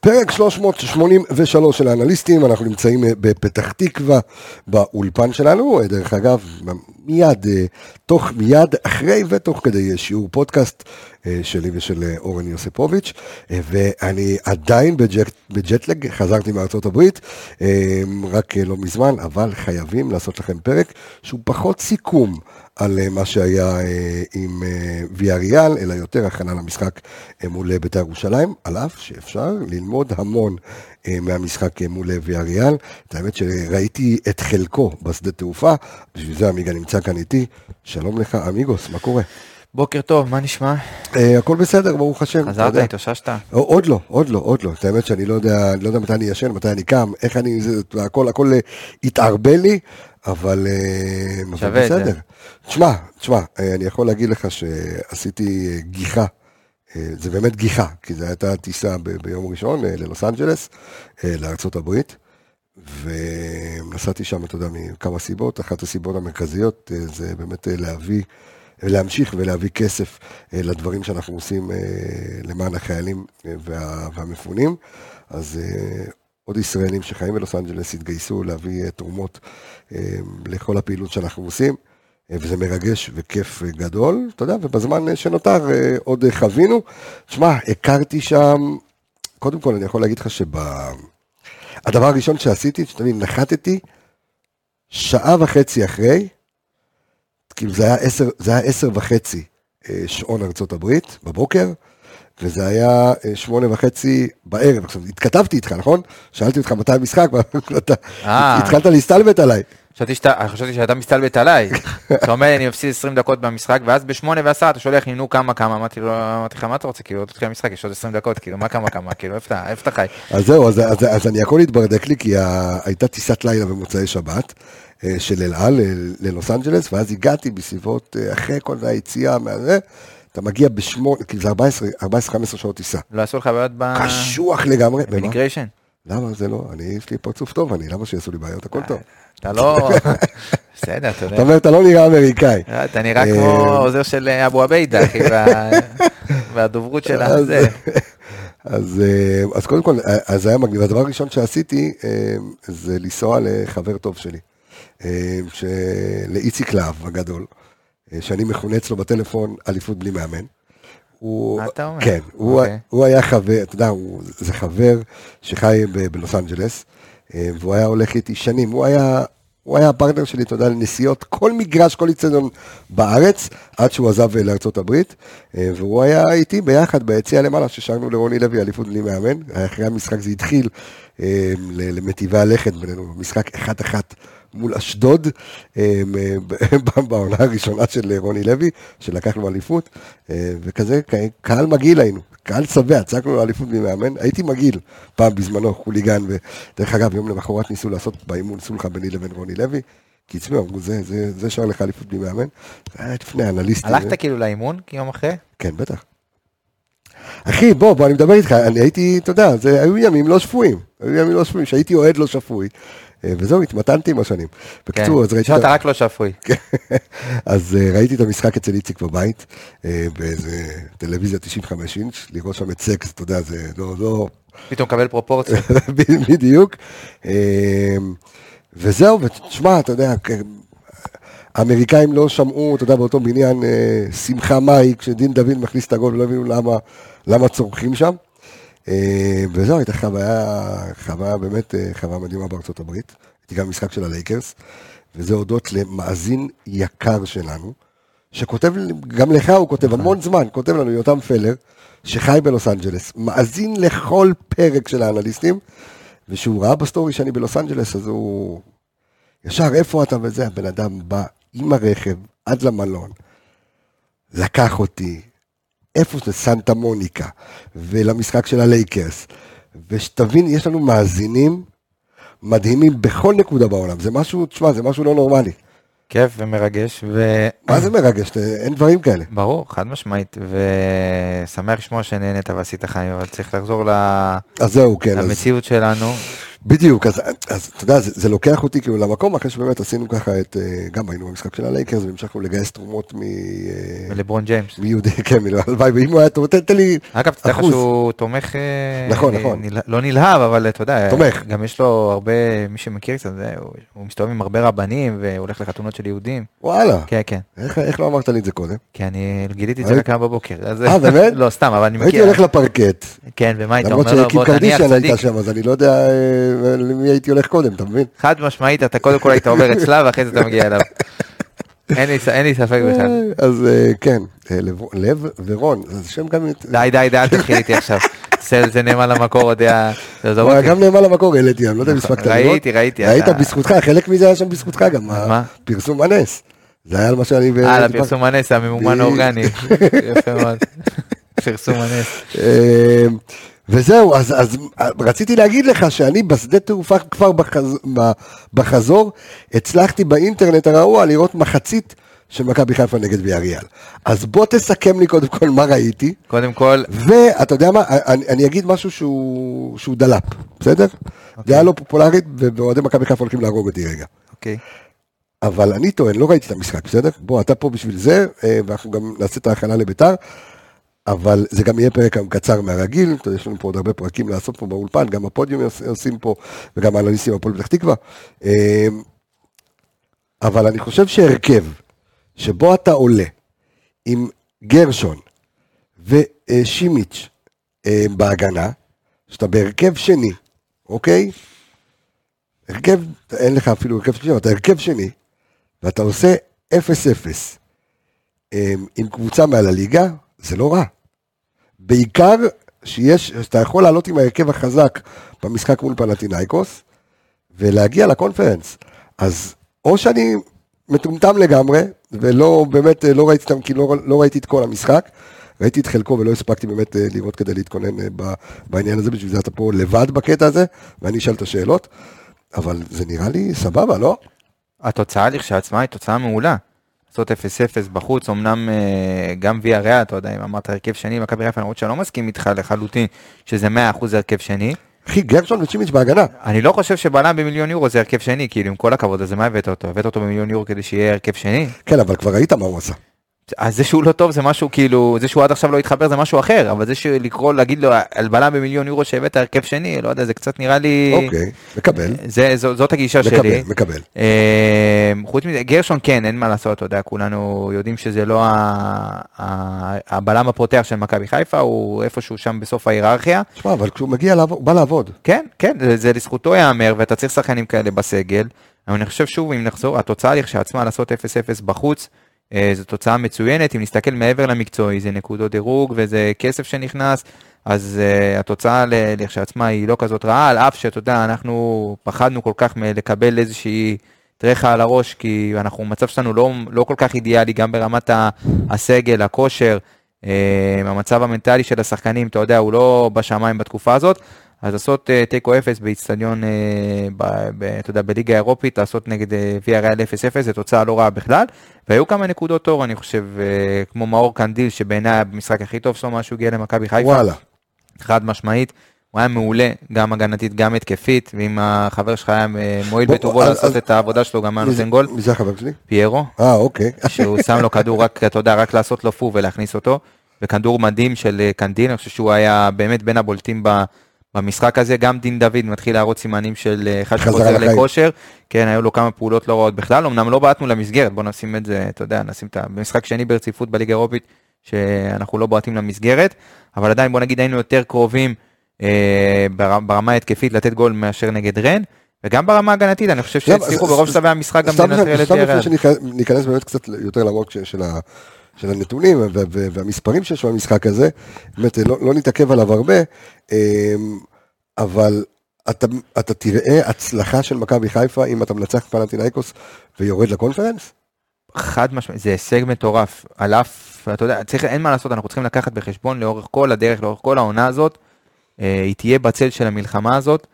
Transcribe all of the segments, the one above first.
פרק 383 של האנליסטים, אנחנו נמצאים אה, בפתח תקווה באולפן שלנו, אה, דרך אגב, מיד, אה, תוך, מיד אחרי ותוך כדי שיעור פודקאסט שלי ושל אורן יוסיפוביץ', ואני עדיין ב jet, ב jet lag, חזרתי מארצות הברית, רק לא מזמן, אבל חייבים לעשות לכם פרק שהוא פחות סיכום. על מה שהיה עם ויאריאל, אלא יותר הכנה למשחק מול בית"ר ירושלים, על אף שאפשר ללמוד המון מהמשחק מול ויאריאל. את האמת שראיתי את חלקו בשדה תעופה, בשביל זה עמיגה נמצא כאן איתי. שלום לך, אמיגוס, מה קורה? בוקר טוב, מה נשמע? הכל בסדר, ברוך השם. חזרת, התאוששת? עוד לא, עוד לא, עוד לא. את האמת שאני לא יודע, לא יודע מתי אני ישן, מתי אני קם, איך אני, הכל, הכל התערבל לי. אבל, זה. תשמע, תשמע, אני יכול להגיד לך שעשיתי גיחה, זה באמת גיחה, כי זו הייתה טיסה ביום ראשון ללוס אנג'לס, לארצות הברית, ונסעתי שם, אתה יודע, מכמה סיבות, אחת הסיבות המרכזיות זה באמת להביא, להמשיך ולהביא כסף לדברים שאנחנו עושים למען החיילים וה, והמפונים, אז עוד ישראלים שחיים בלוס אנג'לס התגייסו להביא תרומות לכל הפעילות שאנחנו עושים, וזה מרגש וכיף גדול, אתה יודע, ובזמן שנותר עוד חווינו. תשמע, הכרתי שם, קודם כל אני יכול להגיד לך שהדבר הראשון שעשיתי, שאתה מבין, נחתתי שעה וחצי אחרי, כאילו זה היה עשר, זה היה עשר וחצי שעון ארצות הברית בבוקר, וזה היה שמונה וחצי בערב. עכשיו, התכתבתי איתך, נכון? שאלתי אותך מתי המשחק, התחלת להסתלבט עליי. חשבתי שאתה מסתלבט עליי. אתה אומר, אני מפסיד 20 דקות במשחק, ואז בשמונה ועשרה אתה שולח לי, נו, כמה, כמה, אמרתי לו, אמרתי לך, מה אתה רוצה, כאילו, תתחיל המשחק, יש עוד 20 דקות, כאילו, מה כמה, כמה, כאילו, איפה אתה חי? אז זהו, אז אני יכול להתברדק לי, כי הייתה טיסת לילה במוצאי שבת. של אל על ללוס אנג'לס, ואז הגעתי בסביבות, אחרי כל היציאה מהזה, אתה מגיע בשמונה, כאילו זה 14-15 שעות טיסה. לא עשו לך בעיות ב... קשוח לגמרי. במיגריישן? למה זה לא? אני, יש לי פרצוף טוב, אני, למה שיעשו לי בעיות? הכל טוב. אתה לא... בסדר, אתה יודע. אתה אומר, אתה לא נראה אמריקאי. אתה נראה כמו עוזר של אבו עביידה, אחי, והדוברות של הזה. אז קודם כל, אז היה מגניב. הדבר הראשון שעשיתי, זה לנסוע לחבר טוב שלי, לאיציק להב הגדול. שאני מכונה אצלו בטלפון אליפות בלי מאמן. מה אתה אומר? כן, הוא, okay. הוא היה חבר, אתה יודע, הוא, זה חבר שחי בלוס אנג'לס, והוא היה הולך איתי שנים, הוא היה, הוא היה הפרטנר שלי, אתה יודע, לנסיעות, כל מגרש, כל איצטדיון בארץ, עד שהוא עזב לארצות הברית, והוא היה איתי ביחד ביציע למעלה, ששרנו לרוני לוי אליפות בלי מאמן, אחרי המשחק זה התחיל למטיבי הלכת בינינו, משחק אחת-אחת. מול אשדוד, בעונה הראשונה של רוני לוי, שלקח לו אליפות, וכזה, קהל מגעיל היינו, קהל שבע, צעקנו לו אליפות ממאמן, הייתי מגעיל פעם בזמנו, חוליגן, ודרך אגב, יום למחרת ניסו לעשות באימון סולחה ביני לבין רוני לוי, כי הצביעו, אמרו, זה, זה, זה שר לך אליפות בלי מאמן, לפני אנליסטים. הלכת כאילו לאימון יום אחרי? כן, בטח. אחי, בוא, בוא, אני מדבר איתך, אני הייתי, אתה יודע, זה היו ימים לא שפויים, היו ימים לא שפויים, שהייתי אוהד לא שפוי. וזהו, התמתנתי עם השנים. בקיצור, אז ראיתי... אתה רק לא שפוי. אז ראיתי את המשחק אצל איציק בבית, באיזה טלוויזיה 95 אינץ', לראות שם את סקס, אתה יודע, זה לא... לא... פתאום מקבל פרופורציה. בדיוק. וזהו, ותשמע, אתה יודע, האמריקאים לא שמעו, אתה יודע, באותו בניין שמחה מאי, כשדין דוד מכניס את הגול, ולא הבינו למה צורחים שם. וזהו, הייתה חוויה, חוויה באמת, חוויה מדהימה בארצות הברית. הייתי גם במשחק של הלייקרס, וזה הודות למאזין יקר שלנו, שכותב, גם לך הוא כותב המון זמן, כותב לנו יותם פלר, שחי בלוס אנג'לס, מאזין לכל פרק של האנליסטים, ושהוא ראה ב story שאני בלוס אנג'לס, אז הוא ישר, איפה אתה וזה? הבן אדם בא עם הרכב עד למלון, לקח אותי, איפה זה סנטה מוניקה, ולמשחק של הלייקרס, ושתבין, יש לנו מאזינים מדהימים בכל נקודה בעולם, זה משהו, תשמע, זה משהו לא נורמלי. כיף ומרגש, ו... מה זה מרגש? אין דברים כאלה. ברור, חד משמעית, ושמח לשמוע שנהנית ועשית חיים, אבל צריך לחזור ל... אז זהו, כן. למציאות אז... שלנו. בדיוק, אז, אז אתה יודע, זה, זה לוקח אותי כאילו למקום, אחרי שבאמת עשינו ככה את, אה, גם היינו במשחק של הלייקרס, והמשכנו לגייס תרומות מ... אה, לברון ג'יימס. מיהודי, כן, הלוואי, ואם הוא היה תורם, תן לי אגב, לך אחוז. שהוא תומך, אה, נכון, נכון. לא נלהב, אבל אתה יודע, תומך. גם יש לו הרבה, מי שמכיר קצת, זה, הוא- הוא מסתובב עם הרבה רבנים, והולך לחתונות של יהודים. וואלה, כן, כן. איך, איך לא אמרת לי את זה קודם? כי אני גיליתי את זה רק היום בבוקר. אה, באמת? לא, סתם, אבל אני הייתי מכיר. הולך לפרקט, כן, ומה היית אומר לו, בוא תניח צדיק. לא אה, למי הייתי הולך קודם, אתה מבין? חד משמעית, אתה קודם כל היית עובר אצלה, ואחרי זה אתה מגיע אליו. אין לי אין לי ספק בכלל. אז אה, כן, אה, לב- ורון, זה שם גם... די, די, די, אל תתחיל איתי עכשיו. זה זה נאמן למקור עוד היה... וואי, אותי. גם נאמר למקור העליתי, אני לא יודע אם הספקת לראות. ראיתי, ראיתי. ראית בזכותך, חלק מזה היה שם בזכותך גם, מה? פרסום הנס. זה היה מה שאני... אה. לפרסום הנס, הממומן. האורגני. יפה מאוד. פרסום הנס. וזהו, אז, אז רציתי להגיד לך שאני בשדה תעופה כבר בחז, בחזור, הצלחתי באינטרנט הרעוע לראות מחצית של מכבי חיפה נגד ויאריאל. אז בוא תסכם לי קודם כל מה ראיתי, קודם כל, ואתה יודע מה, אני, אני אגיד משהו שהוא, שהוא דלאפ, בסדר? אוקיי. דעה לא פופולרית, ואוהדי מכבי חיפה הולכים להרוג אותי רגע. אוקיי. אבל אני טוען, לא ראיתי את המשחק, בסדר? בוא, אתה פה בשביל זה, אה, ואנחנו גם נעשה את ההכנה לביתר, אבל זה גם יהיה פרק קצר מהרגיל, יש לנו פה עוד הרבה פרקים לעשות פה באולפן, גם הפודיום עוש- עושים פה, וגם האנליסטים הפועל פתח תקווה. אה, אבל אני חושב שהרכב, שבו אתה עולה עם גרשון ושימיץ' אה, בהגנה, שאתה בהרכב שני, אוקיי? הרכב, אין לך אפילו הרכב שני, אבל אתה הרכב שני, ואתה עושה 0-0 אמ, עם קבוצה מעל הליגה, זה לא רע. בעיקר שיש, שאתה יכול לעלות עם ההרכב החזק במשחק מול פנטינאיקוס, ולהגיע לקונפרנס. אז או שאני מטומטם לגמרי, ולא, באמת, לא ראיתי, אותם, כי לא, לא ראיתי את כל המשחק, ראיתי את חלקו ולא הספקתי באמת אה, לראות כדי להתכונן אה, בעניין הזה, בשביל זה אתה פה לבד בקטע הזה, ואני אשאל את השאלות, אבל זה נראה לי סבבה, לא? התוצאה לכשעצמה היא תוצאה מעולה. לעשות 0-0 בחוץ, אמנם אה, גם ויה ריאל, אתה יודע, אם אמרת הרכב שני, מכבי חיפה, למרות שאני לא מסכים איתך לחלוטין שזה 100% הרכב שני. אחי, גרשון ושימיץ' בהגנה. אני לא חושב שבלם במיליון יורו זה הרכב שני, כאילו עם כל הכבוד, אז למה הבאת אותו? הבאת אותו במיליון יורו כדי שיהיה הרכב שני? כן, אבל כבר ראית מה הוא עשה. אז זה שהוא לא טוב זה משהו כאילו, זה שהוא עד עכשיו לא התחבר זה משהו אחר, אבל זה שלקרוא, להגיד לו על בלם במיליון יורו שהבאת הרכב שני, לא יודע, זה קצת נראה לי... אוקיי, מקבל. זה, זו, זאת הגישה מקבל, שלי. מקבל. אה, חוץ מזה, גרשון כן, אין מה לעשות, אתה יודע, כולנו יודעים שזה לא ה, ה, הבלם הפותח של מכבי חיפה, הוא איפשהו שם בסוף ההיררכיה. תשמע, אבל כשהוא מגיע לעבוד, הוא בא לעבוד. כן, כן, זה, זה לזכותו ייאמר, ואתה צריך שחקנים כאלה בסגל. אבל אני חושב שוב, אם נחזור, התוצאה לכשעצמה לעשות 0-0 בחוץ, זו תוצאה מצוינת, אם נסתכל מעבר למקצועי, זה נקודות דירוג וזה כסף שנכנס, אז uh, התוצאה לכשעצמה היא לא כזאת רעה, על אף שאתה יודע, אנחנו פחדנו כל כך מלקבל איזושהי טרחה על הראש, כי אנחנו, המצב שלנו לא, לא כל כך אידיאלי, גם ברמת הסגל, הכושר, uh, המצב המנטלי של השחקנים, אתה יודע, הוא לא בשמיים בתקופה הזאת. אז לעשות תיקו 0 באיצטדיון, אתה יודע, בליגה האירופית, לעשות נגד ויה ריאל 0-0, זו תוצאה לא רעה בכלל. והיו כמה נקודות אור, אני חושב, uh, כמו מאור קנדיל, שבעיניי היה במשחק הכי טוב שלו, מה שהוא הגיע למכבי חיפה. וואלה. חד משמעית. הוא היה מעולה, גם הגנתית, גם התקפית, ואם החבר שלך היה אה, מועיל בטובו לעשות את העבודה שלו, גם היה נותן גול. מי זה החבר שלי? פיירו, אה, אוקיי. שהוא שם לו כדור רק, אתה יודע, רק לעשות לו פו ולהכניס אותו. וכדור מדהים של אה, קנדיל, אני חושב שהוא היה באמת בין הבולטים ב- במשחק הזה. גם דין דוד מתחיל להראות סימנים של אה, אחד שחוזר. לכושר. כן, היו לו כמה פעולות לא רעות בכלל, אמנם לא בעטנו למסגרת, בוא נשים את זה, אתה יודע, נשים את ה... במשחק שני ברציפות בליגה האירופית, שאנחנו לא בועטים למסגרת, אבל עדיין בוא נגיד היינו יותר קרובים אה, בר- ברמה ההתקפית לתת גול מאשר נגד רן. וגם ברמה ההגנתית, אני חושב גם, שהצליחו ברוב שלבי המשחק גם סתם לנטרל את סתם ויאריאל. לפני שניכנס באמת קצת יותר לעומק של- של הנתונים והמספרים שיש במשחק הזה, באמת לא לא נתעכב עליו הרבה, אמ, אבל אתה, אתה תראה הצלחה של מכבי חיפה אם אתה מנצח את פנטינאיקוס ויורד לקונפרנס? חד משמעית, זה הישג מטורף, על אף, אתה יודע, צריך, אין מה לעשות, אנחנו צריכים לקחת בחשבון לאורך כל הדרך, לאורך כל העונה הזאת, אה, היא תהיה בצל של המלחמה הזאת,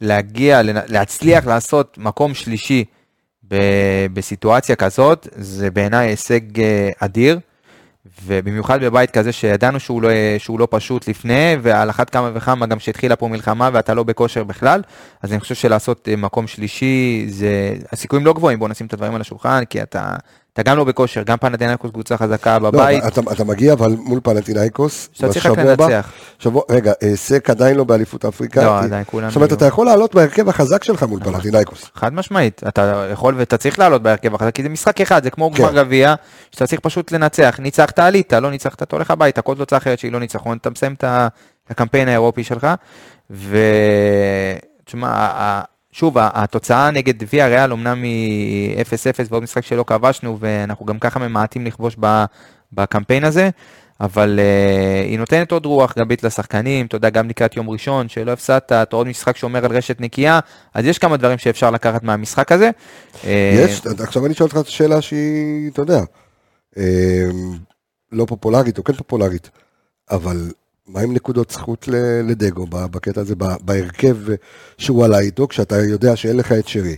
ולהגיע, להצליח לעשות מקום שלישי בסיטואציה כזאת, זה בעיניי הישג אה, אדיר. ובמיוחד בבית כזה שידענו שהוא לא, שהוא לא פשוט לפני, ועל אחת כמה וכמה גם שהתחילה פה מלחמה ואתה לא בכושר בכלל, אז אני חושב שלעשות אה, מקום שלישי, זה, הסיכויים לא גבוהים, בוא נשים את הדברים על השולחן, כי אתה, אתה גם לא בכושר, גם פנטינאיקוס קבוצה חזקה לא, בבית. לא, אתה, אתה מגיע אבל מול פנטינאיקוס, שאתה צריך רק לנצח. שבוע, רגע, אה, סק עדיין לא באליפות אפריקה. לא, עדיין כולם... זאת אומרת, אתה יכול לעלות בהרכב החזק שלך מול. פנטינאיקוס. חד משמעית, אתה יכול ואתה צריך לעלות בהרכב החזק, כי זה משחק אחד, זה כמו כן. גמר גביע, שאתה צריך פשוט לנצח. ניצחת, עלית, לא ניצחת, אתה הולך הביתה, כל תוצאה אחרת שהיא לא ניצחון, אתה מסיים את הקמפיין האירופי שלך, ו... תשמע, שוב, התוצאה נגד ויה ריאל אמנם היא 0-0 ועוד משחק שלא כבשנו, ואנחנו גם ככה ממעטים לכבוש בקמפיין הזה, אבל uh, היא נותנת עוד רוח גבית לשחקנים, אתה יודע, גם לקראת יום ראשון, שלא הפסדת, אתה עוד משחק שאומר על רשת נקייה, אז יש כמה דברים שאפשר לקחת מהמשחק הזה. אה, יש, עכשיו אני שואל אותך שאלה שהיא, אתה יודע, אה, לא פופולרית או כן פופולרית, אבל מה עם נקודות זכות לדגו בקטע הזה, בהרכב שהוא עלה איתו, כשאתה יודע שאין לך את שרי,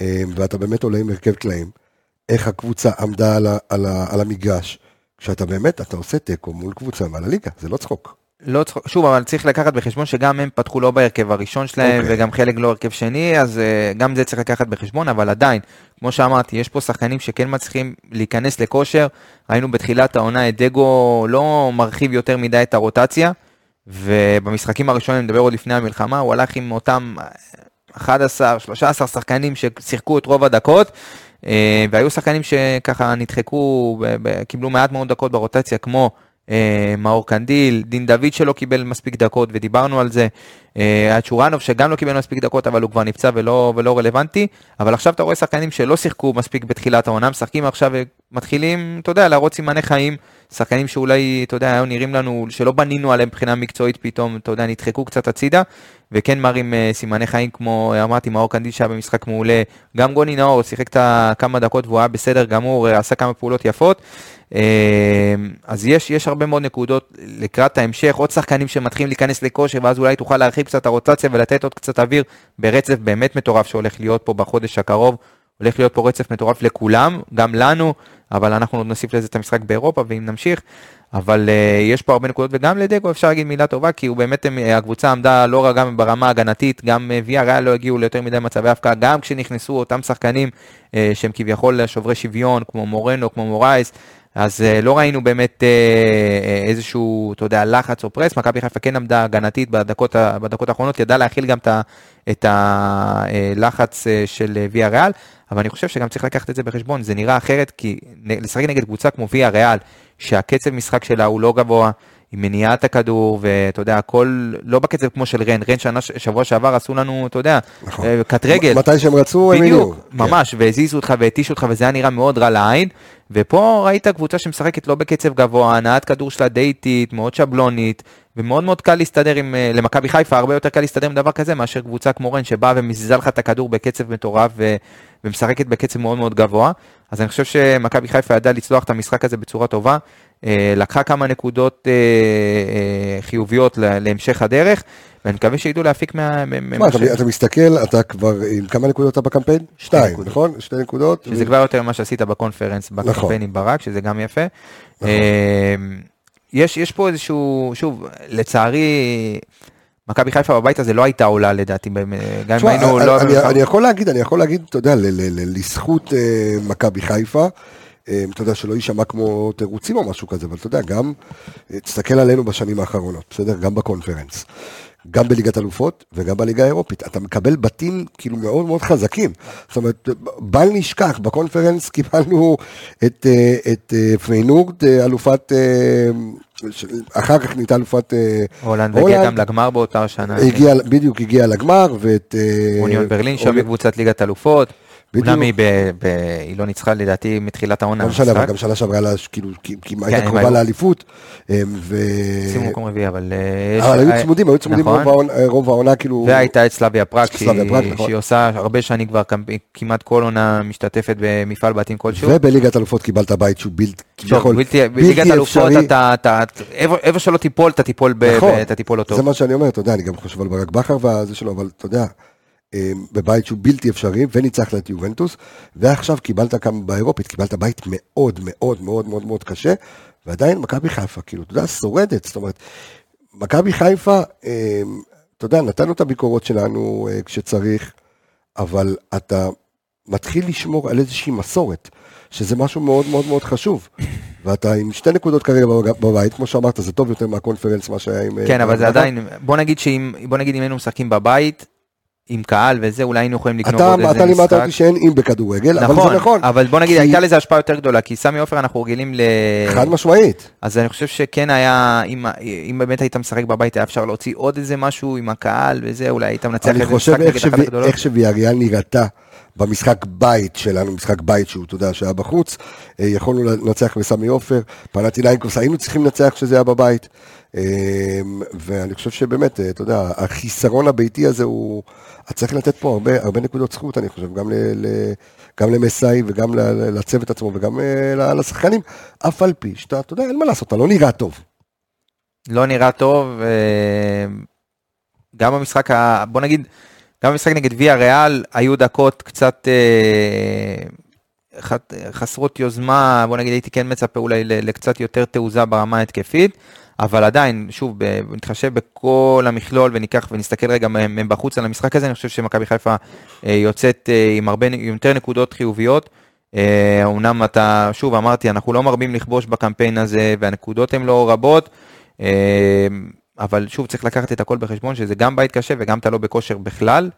אה, ואתה באמת עולה עם הרכב טלאים, איך הקבוצה עמדה על, על, על המגרש, כשאתה באמת, אתה עושה תיקו מול קבוצה מעל הליגה, זה לא צחוק. לא צחוק, שוב, אבל צריך לקחת בחשבון שגם הם פתחו לא בהרכב הראשון שלהם, okay. אוקיי. וגם חלק לא הרכב שני, אז uh, גם זה צריך לקחת בחשבון, אבל עדיין, כמו שאמרתי, יש פה שחקנים שכן מצליחים להיכנס לכושר, ראינו בתחילת העונה את דגו לא מרחיב יותר מדי את הרוטציה, ובמשחקים הראשונים, נדבר עוד לפני המלחמה, הוא הלך עם אותם 11, 13 שחקנים ששיחקו את רוב הדקות, uh, והיו שחקנים שככה נדחקו, קיבלו מעט מאוד דקות ברוטציה, כמו... אה, מאור קנדיל, דין דוד שלא קיבל מספיק דקות ודיברנו על זה, אה, צ'ורנוב שגם לא קיבל מספיק דקות אבל הוא כבר נפצע ולא, ולא רלוונטי, אבל עכשיו אתה רואה שחקנים שלא שיחקו מספיק בתחילת העונה, משחקים עכשיו ומתחילים, אתה יודע, להראות סימני חיים, שחקנים שאולי, אתה יודע, היו נראים לנו, שלא בנינו עליהם מבחינה מקצועית פתאום, אתה יודע, נדחקו קצת הצידה, וכן מראים uh, סימני חיים כמו, אמרתי, מאור קנדיל שהיה במשחק מעולה, גם גוני נאור שיחק כמה דקות והוא היה בסדר גמור, עשה כמה פעולות יפות. אז יש, יש הרבה מאוד נקודות לקראת ההמשך, עוד שחקנים שמתחילים להיכנס לכושר, ואז אולי תוכל להרחיב קצת הרוטציה ולתת עוד קצת אוויר ברצף באמת מטורף שהולך להיות פה בחודש הקרוב. הולך להיות פה רצף מטורף לכולם, גם לנו, אבל אנחנו עוד נוסיף לזה את המשחק באירופה, ואם נמשיך, אבל uh, יש פה הרבה נקודות, וגם לדגו אפשר להגיד מילה טובה, כי הוא באמת, הקבוצה עמדה לא רק גם ברמה הגנתית, גם uh, ויה ריאל לא הגיעו ליותר מדי מצבי הפקעה, גם כשנכנסו אותם שחקנים uh, שהם כביכול שוברי שוויון, כמו מורנו, כמו מורייס, אז uh, לא ראינו באמת uh, איזשהו, אתה יודע, לחץ או פרס, מכבי חיפה כן עמדה הגנתית בדקות, בדקות האחרונות, ידעה להכיל גם את הלחץ uh, של ויה ריאל, אבל אני חושב שגם צריך לקחת את זה בחשבון, זה נראה אחרת, כי לשחק נגד קבוצה כמו ויה ריאל, שהקצב משחק שלה הוא לא גבוה, עם מניעת הכדור, ואתה יודע, הכל לא בקצב כמו של רן, רן שנה, שבוע שעבר עשו לנו, אתה יודע, נכון. קט רגל. מתי שהם רצו, הם הניעו. בדיוק, ממש, כן. והזיזו אותך והתישו אותך, וזה היה נראה מאוד רע לעין, ופה ראית קבוצה שמשחקת לא בקצב גבוה, הנעת כדור שלה די איטית, מאוד שבלונית, ומאוד מאוד קל להסתדר עם, אה, למכבי חיפה, הרבה יותר קל להסתדר עם דבר כזה, מאשר קבוצה כמו רן, שבאה ומזיזה לך את הכדור בקצב מטורף, ו, ומשחקת בקצב מאוד מאוד גבוה. אז אני חושב שמכבי חיפה ידעה לצלוח את המשחק הזה בצורה טובה. אה, לקחה כמה נקודות אה, אה, חיוביות להמשך הדרך, ואני מקווה שידעו להפיק מה... אתה מסתכל, אתה כבר עם כמה נקודות אתה בקמפיין? שתיים, נכון? שתי נקודות. שזה כבר יותר ממה שעשית בקונפרנס, נכון. בקמפיין עם ברק, שזה גם יפה. נכון. יש, יש פה איזשהו, שוב, לצערי, מכבי חיפה בבית הזה לא הייתה עולה לדעתי, גם אם היינו לא... אני יכול להגיד, אני יכול להגיד, אתה יודע, לזכות מכבי חיפה, אמ, אתה יודע, שלא יישמע כמו תירוצים או משהו כזה, אבל אתה יודע, גם, אה, תסתכל עלינו בשנים האחרונות, בסדר? גם בקונפרנס. גם בליגת אלופות וגם בליגה האירופית. אתה מקבל בתים כאילו מאוד מאוד חזקים. זאת אומרת, בל נשכח, בקונפרנס קיבלנו את, אה, את אה, פיינורד, אלופת, אחר כך נהייתה אלופת הולנד, והגיע גם לגמר באותה שנה. הגיע, בדיוק, הגיע לגמר, ואת... אוניון ברלין, שם בקבוצת ליגת אלופות. אומנם היא, היא לא ניצחה לדעתי מתחילת העונה. לא משנה, אבל גם שנה שעברה לה, כאילו, כמעט הייתה קרובה לאליפות. שימו מקום רביעי, אבל... אה, אבל היו צמודים, היו צמודים נכון. רוב העונה, כאילו... והייתה את סלאביה פראג, נכון. שהיא עושה הרבה שנים כבר, כמעט כל עונה משתתפת במפעל בתים כלשהו. ובליגת אלופות קיבלת בית שהוא בלתי אפשרי. בליגת אלופות אתה, איפה שלא תיפול, אתה תיפול נכון. אותו. זה מה שאני אומר, אתה יודע, אני גם חושב על ברק בכר וזה שלו, אבל אתה יודע. אמ, בבית שהוא בלתי אפשרי, וניצחת את יובנטוס, ועכשיו קיבלת כאן באירופית, קיבלת בית מאוד מאוד מאוד מאוד מאוד קשה, ועדיין מכבי חיפה, כאילו, אתה יודע, שורדת, זאת אומרת, מכבי חיפה, אה, אתה יודע, נתנו את הביקורות שלנו אה, כשצריך, אבל אתה מתחיל לשמור על איזושהי מסורת, שזה משהו מאוד מאוד מאוד חשוב. ואתה עם שתי נקודות כרגע בבית, כמו שאמרת, זה טוב יותר מהקונפרנס, מה שהיה עם... כן, אבל זה עדיין, בוא נגיד שאם, בוא נגיד אם היינו משחקים בבית, עם קהל וזה, אולי היינו יכולים לקנות עוד איזה משחק. אתה לימדת אותי שאין אם בכדורגל, אבל זה נכון. אבל בוא נגיד, הייתה לזה השפעה יותר גדולה, כי סמי עופר אנחנו רגילים ל... חד משמעית. אז אני חושב שכן היה, אם, אם באמת היית משחק בבית, היה אפשר להוציא עוד איזה משהו עם הקהל וזה, אולי היית מנצח איזה משחק נגד אחת הגדולות. אני חושב איך שוויאריאל נראתה. במשחק בית שלנו, משחק בית שהוא, אתה יודע, שהיה בחוץ, אה, יכולנו לנצח בסמי עופר, פנטינאיקוס, היינו צריכים לנצח כשזה היה בבית, אה, ואני חושב שבאמת, אה, אתה יודע, החיסרון הביתי הזה הוא, צריך לתת פה הרבה, הרבה נקודות זכות, אני חושב, גם, ל, ל, גם למסאי וגם לצוות עצמו וגם לשחקנים, אף על פי שאתה, אתה יודע, אין מה לעשות, אתה לא נראה טוב. לא נראה טוב, גם במשחק, בוא נגיד, גם במשחק נגד ויה ריאל היו דקות קצת אה, חסרות יוזמה, בוא נגיד הייתי כן מצפה אולי לקצת יותר תעוזה ברמה ההתקפית, אבל עדיין, שוב, נתחשב בכל המכלול וניקח ונסתכל רגע מבחוץ על המשחק הזה, אני חושב שמכבי חיפה אה, יוצאת אה, עם הרבה, יותר נקודות חיוביות. אומנם אתה, שוב אמרתי, אנחנו לא מרבים לכבוש בקמפיין הזה והנקודות הן לא רבות. אבל שוב צריך לקחת את הכל בחשבון שזה גם בית קשה וגם אתה לא בכושר בכלל.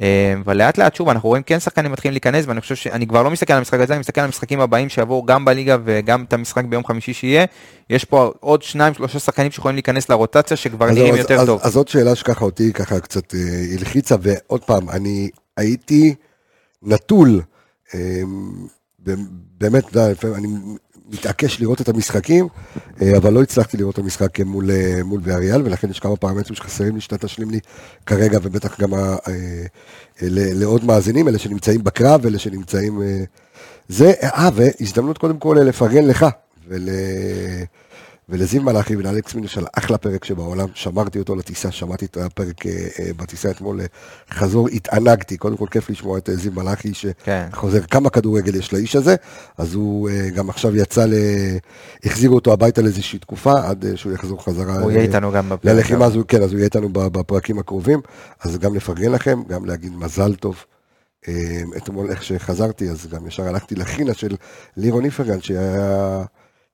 אה, אבל לאט לאט שוב אנחנו רואים כן שחקנים מתחילים להיכנס ואני חושב שאני כבר לא מסתכל על המשחק הזה, אני מסתכל על המשחקים הבאים שיבואו גם בליגה וגם את המשחק ביום חמישי שיהיה. יש פה עוד שניים שלושה שחקנים שיכולים להיכנס לרוטציה שכבר נראים יותר אז, טוב. אז עוד שאלה שככה אותי ככה קצת אה, הלחיצה ועוד פעם אני הייתי נטול. אה, באמת, אני מתעקש לראות את המשחקים, אה, אבל לא הצלחתי לראות את המשחק מול, אה, מול ואריאל, ולכן יש כמה פרמטרים שחסרים לי, שאתה תשלים לי כרגע, ובטח גם אה, לעוד מאזינים, אלה שנמצאים בקרב, אלה שנמצאים... זה, אה, והזדמנות קודם כל לפרגן לך, ול... ולזיו מלאכי ולאלכס מינוס על אחלה פרק שבעולם, שמרתי אותו לטיסה, שמעתי את הפרק אה, אה, בטיסה אתמול, אה, חזור, התענגתי, קודם כל כיף לשמוע את זיו מלאכי, כן. שחוזר כן. כמה כדורגל יש לאיש הזה, אז הוא גם עכשיו יצא, ל... החזירו אותו הביתה לאיזושהי תקופה, עד שהוא יחזור חזרה. הוא יהיה איתנו גם בפרק. ללחימה, הוא, כן, אז הוא יהיה איתנו בפרקים הקרובים, אז גם לפרגן לכם, גם להגיד מזל טוב. אתמול איך שחזרתי, אז גם ישר הלכתי לחינה של לירון איפרגן, שהיה...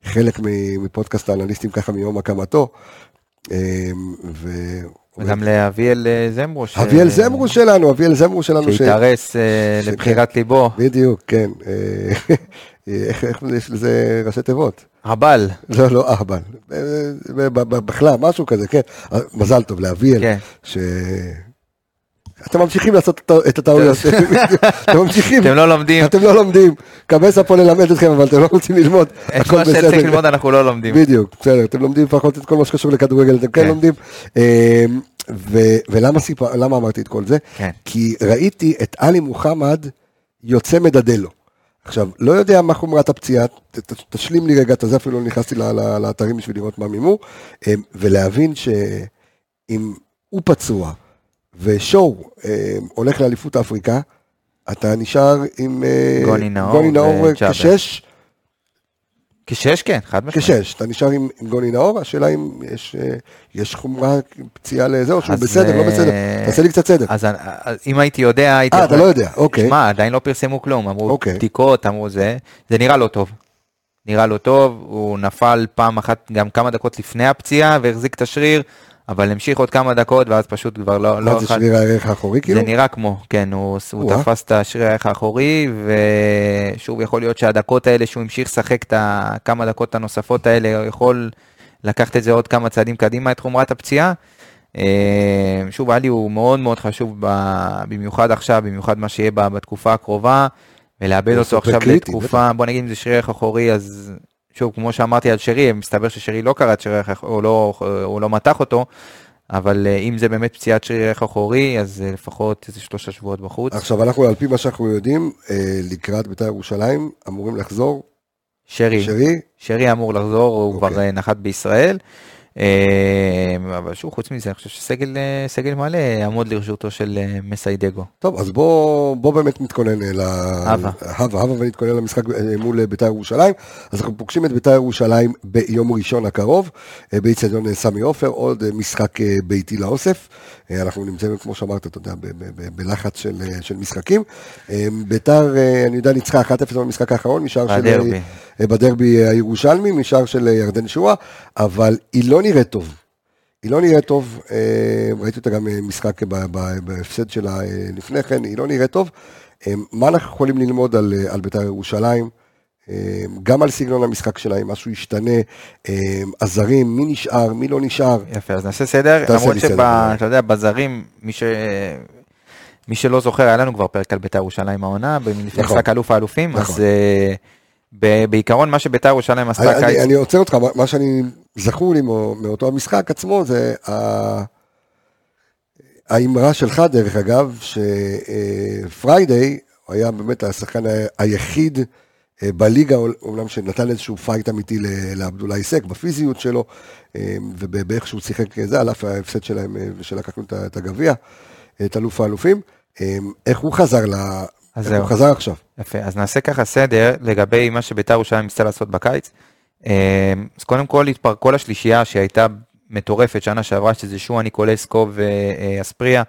חלק מפודקאסט האנליסטים ככה מיום הקמתו. אמ, ו... וגם לאביאל אה, זמרו. אביאל זמרו שלנו, אביאל זמרו שלנו. שהתארס אה, לבחירת ליבו. בדיוק, כן. אה, איך יש לזה ראשי תיבות? הבל. לא, לא אהבל. בכלל, משהו כזה, כן. מזל טוב לאביאל. כן. אתם ממשיכים לעשות את הטעויות, אתם ממשיכים, אתם לא לומדים, אתם לא לומדים, קבסה פה ללמד אתכם אבל אתם לא רוצים ללמוד, את מה שצריך ללמוד אנחנו לא לומדים, בדיוק, בסדר, אתם לומדים לפחות את כל מה שקשור לכדורגל, אתם כן, כן. לומדים, אמ, ולמה אמרתי את כל זה? כן. כי ראיתי את עלי מוחמד יוצא מדדלו. עכשיו, לא יודע מה חומרת הפציעה, תשלים לי רגע את זה, אפילו לא נכנסתי לאתרים בשביל לראות מה מימו, אמ, ולהבין שאם הוא פצוע, ושואו אה, הולך לאליפות אפריקה, אתה נשאר עם אה, גוני נאור, גוני נאור כשש. כשש כן, חד משמעית. כשש, אתה נשאר עם, עם גוני נאור, השאלה אם יש, אה, יש חומרה פציעה לזה, או שהוא בסדר, לא בסדר, תעשה לי קצת סדר. אז, אז אם הייתי יודע, הייתי... אה, אתה לא יודע, אוקיי. שמע, עדיין לא פרסמו כלום, אמרו אוקיי. בדיקות, אמרו זה, זה נראה לא טוב. נראה לא טוב, הוא נפל פעם אחת, גם כמה דקות לפני הפציעה, והחזיק את השריר. אבל המשיך עוד כמה דקות ואז פשוט כבר לא... לא זה שריר הערך האחורי כאילו? זה נראה כמו, כן, הוא, הוא תפס את השריר הערך האחורי, ושוב יכול להיות שהדקות האלה שהוא המשיך לשחק את הכמה דקות הנוספות האלה, הוא יכול לקחת את זה עוד כמה צעדים קדימה את חומרת הפציעה. אה, שוב, עלי הוא מאוד מאוד חשוב, במיוחד עכשיו, במיוחד מה שיהיה בתקופה הקרובה, ולאבד אותו עכשיו לתקופה, בוא נגיד אם זה שריר ערך אחורי, אז שוב, כמו שאמרתי על שרי, מסתבר ששרי לא קרא את שרי, או לא, או לא מתח אותו, אבל אה, אם זה באמת פציעת שריר ערך אחורי, אז אה, לפחות איזה שלושה שבועות בחוץ. עכשיו, אנחנו, על פי מה שאנחנו יודעים, אה, לקראת בית"ר ירושלים, אמורים לחזור. שרי. שרי? שרי אמור לחזור, הוא אוקיי. כבר נחת בישראל. אה, אבל שוב, חוץ מזה, אני חושב שסגל אה, סגל מלא יעמוד לרשותו של אה, מסיידגו. טוב, אז בוא, בוא באמת נתכונן ל... הווה. הווה, הווה ונתכונן למשחק אה, מול בית"ר ירושלים. אז אנחנו פוגשים את בית"ר ירושלים ביום ראשון הקרוב, אה, באיצטדיון אה, סמי עופר, עוד אה, משחק אה, ביתי לאוסף. אה, אנחנו נמצאים, כמו שאמרת, אתה יודע, בלחץ של, אה, של משחקים. אה, בית"ר, אה, אני יודע, ניצחה 1-0 במשחק האחרון, משער של... בדרבי. אה, בדרבי הירושלמי, משער של אה, ירדן שואה, אבל היא לא נראית טוב. היא לא נראית טוב, אה, ראיתי אותה גם משחק בהפסד שלה לפני כן, היא לא נראית טוב. מה אנחנו יכולים ללמוד על, על בית"ר ירושלים? גם על סגנון המשחק שלה, אם משהו ישתנה, הזרים, מי נשאר, מי לא נשאר. יפה, אז נעשה סדר, למרות שאתה יודע, בזרים, מי ש... מי שלא זוכר, היה לנו כבר פרק על בית"ר ירושלים העונה, לפני נכון. משחק אלוף האלופים, נכון. אז בעיקרון מה שבית"ר ירושלים עשתה קיץ, אני, אני עוצר אותך, מה- שאני זכור לי מאו- מאותו המשחק עצמו זה האמרה שלך דרך אגב, שפריידיי היה באמת השחקן היחיד אה, בליגה, אומנם שנתן איזשהו fight אמיתי ל- לעבדולאי סק בפיזיות שלו, אה, ובאיך שהוא שיחק זה, על אף ההפסד שלהם אה, ושלקחנו את הגביע, את אלוף האלופים, אה, איך הוא חזר. אז איך הוא זהו. חזר עכשיו? יפה, אז נעשה ככה סדר לגבי מה שבית"ר ירושלים ניסתה לעשות בקיץ. אה, אז קודם כל התפרק כל השלישייה שהייתה מטורפת שנה שעברה, שזה שואה, ניקולסקו ואספריה,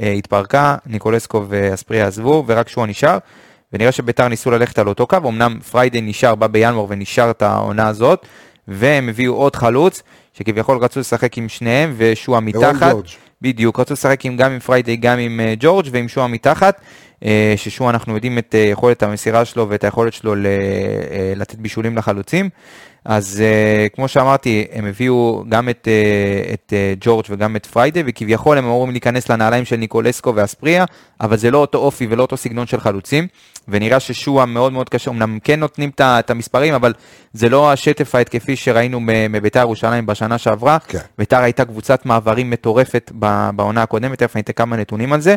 אה, התפרקה, ניקולסקו ואספריה עזבו, ורק שואה נשאר. ונראה שבית"ר ניסו ללכת על אותו קו, אמנם פריידי נשאר, בא בינואר ונשאר את העונה הזאת, והם הביאו עוד חלוץ, שכביכול רצו לשחק עם שניהם, אירון מתחת. בדיוק, רצו לשחק עם, גם עם פריידי, גם עם אה, ג'ורג' ועם שואה מתחת, אה, ששואה אנחנו יודעים את אה, יכולת המסירה שלו ואת היכולת שלו אה, לתת בישולים לחלוצים. אז אה, כמו שאמרתי, הם הביאו גם את, אה, את אה, ג'ורג' וגם את פריידי, וכביכול הם אמורים להיכנס לנעליים של ניקולסקו ואספריה, אבל זה לא אותו אופי ולא אותו סגנון של חלוצים, ונראה ששואה מאוד מאוד קשה, אמנם כן נותנים את המספרים, אבל זה לא השטף ההתקפי שראינו מביתר ירושלים בשנה שעברה. כן. ביתר הייתה קבוצת מעברים מטורפת בעונה הקודמת, תכף אני אתן כמה נתונים על זה.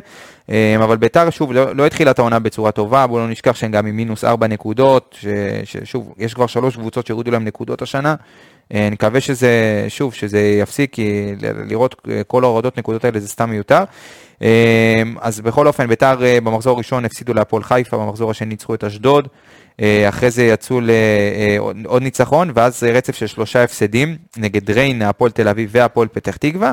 אה, אבל ביתר, שוב, לא, לא התחילה את העונה בצורה טובה, בואו לא נשכח שהם גם עם מינוס ארבע נקודות, ש- ששוב, יש כבר שלוש קבוצות שהורידו להם נקודות השנה. אה, אני מקווה שזה, שוב, שזה יפסיק, כי לראות אה, כל ההורדות נקודות האלה זה סתם מיותר. אה, אז בכל אופן, ביתר אה, במחזור הראשון הפסידו להפועל חיפה, במחזור השני ניצחו את אשדוד. אה, אחרי זה יצאו לעוד עוד ניצחון, ואז רצף של שלושה הפסדים נגד ריין, הפועל תל אביב והפועל פתח תקווה.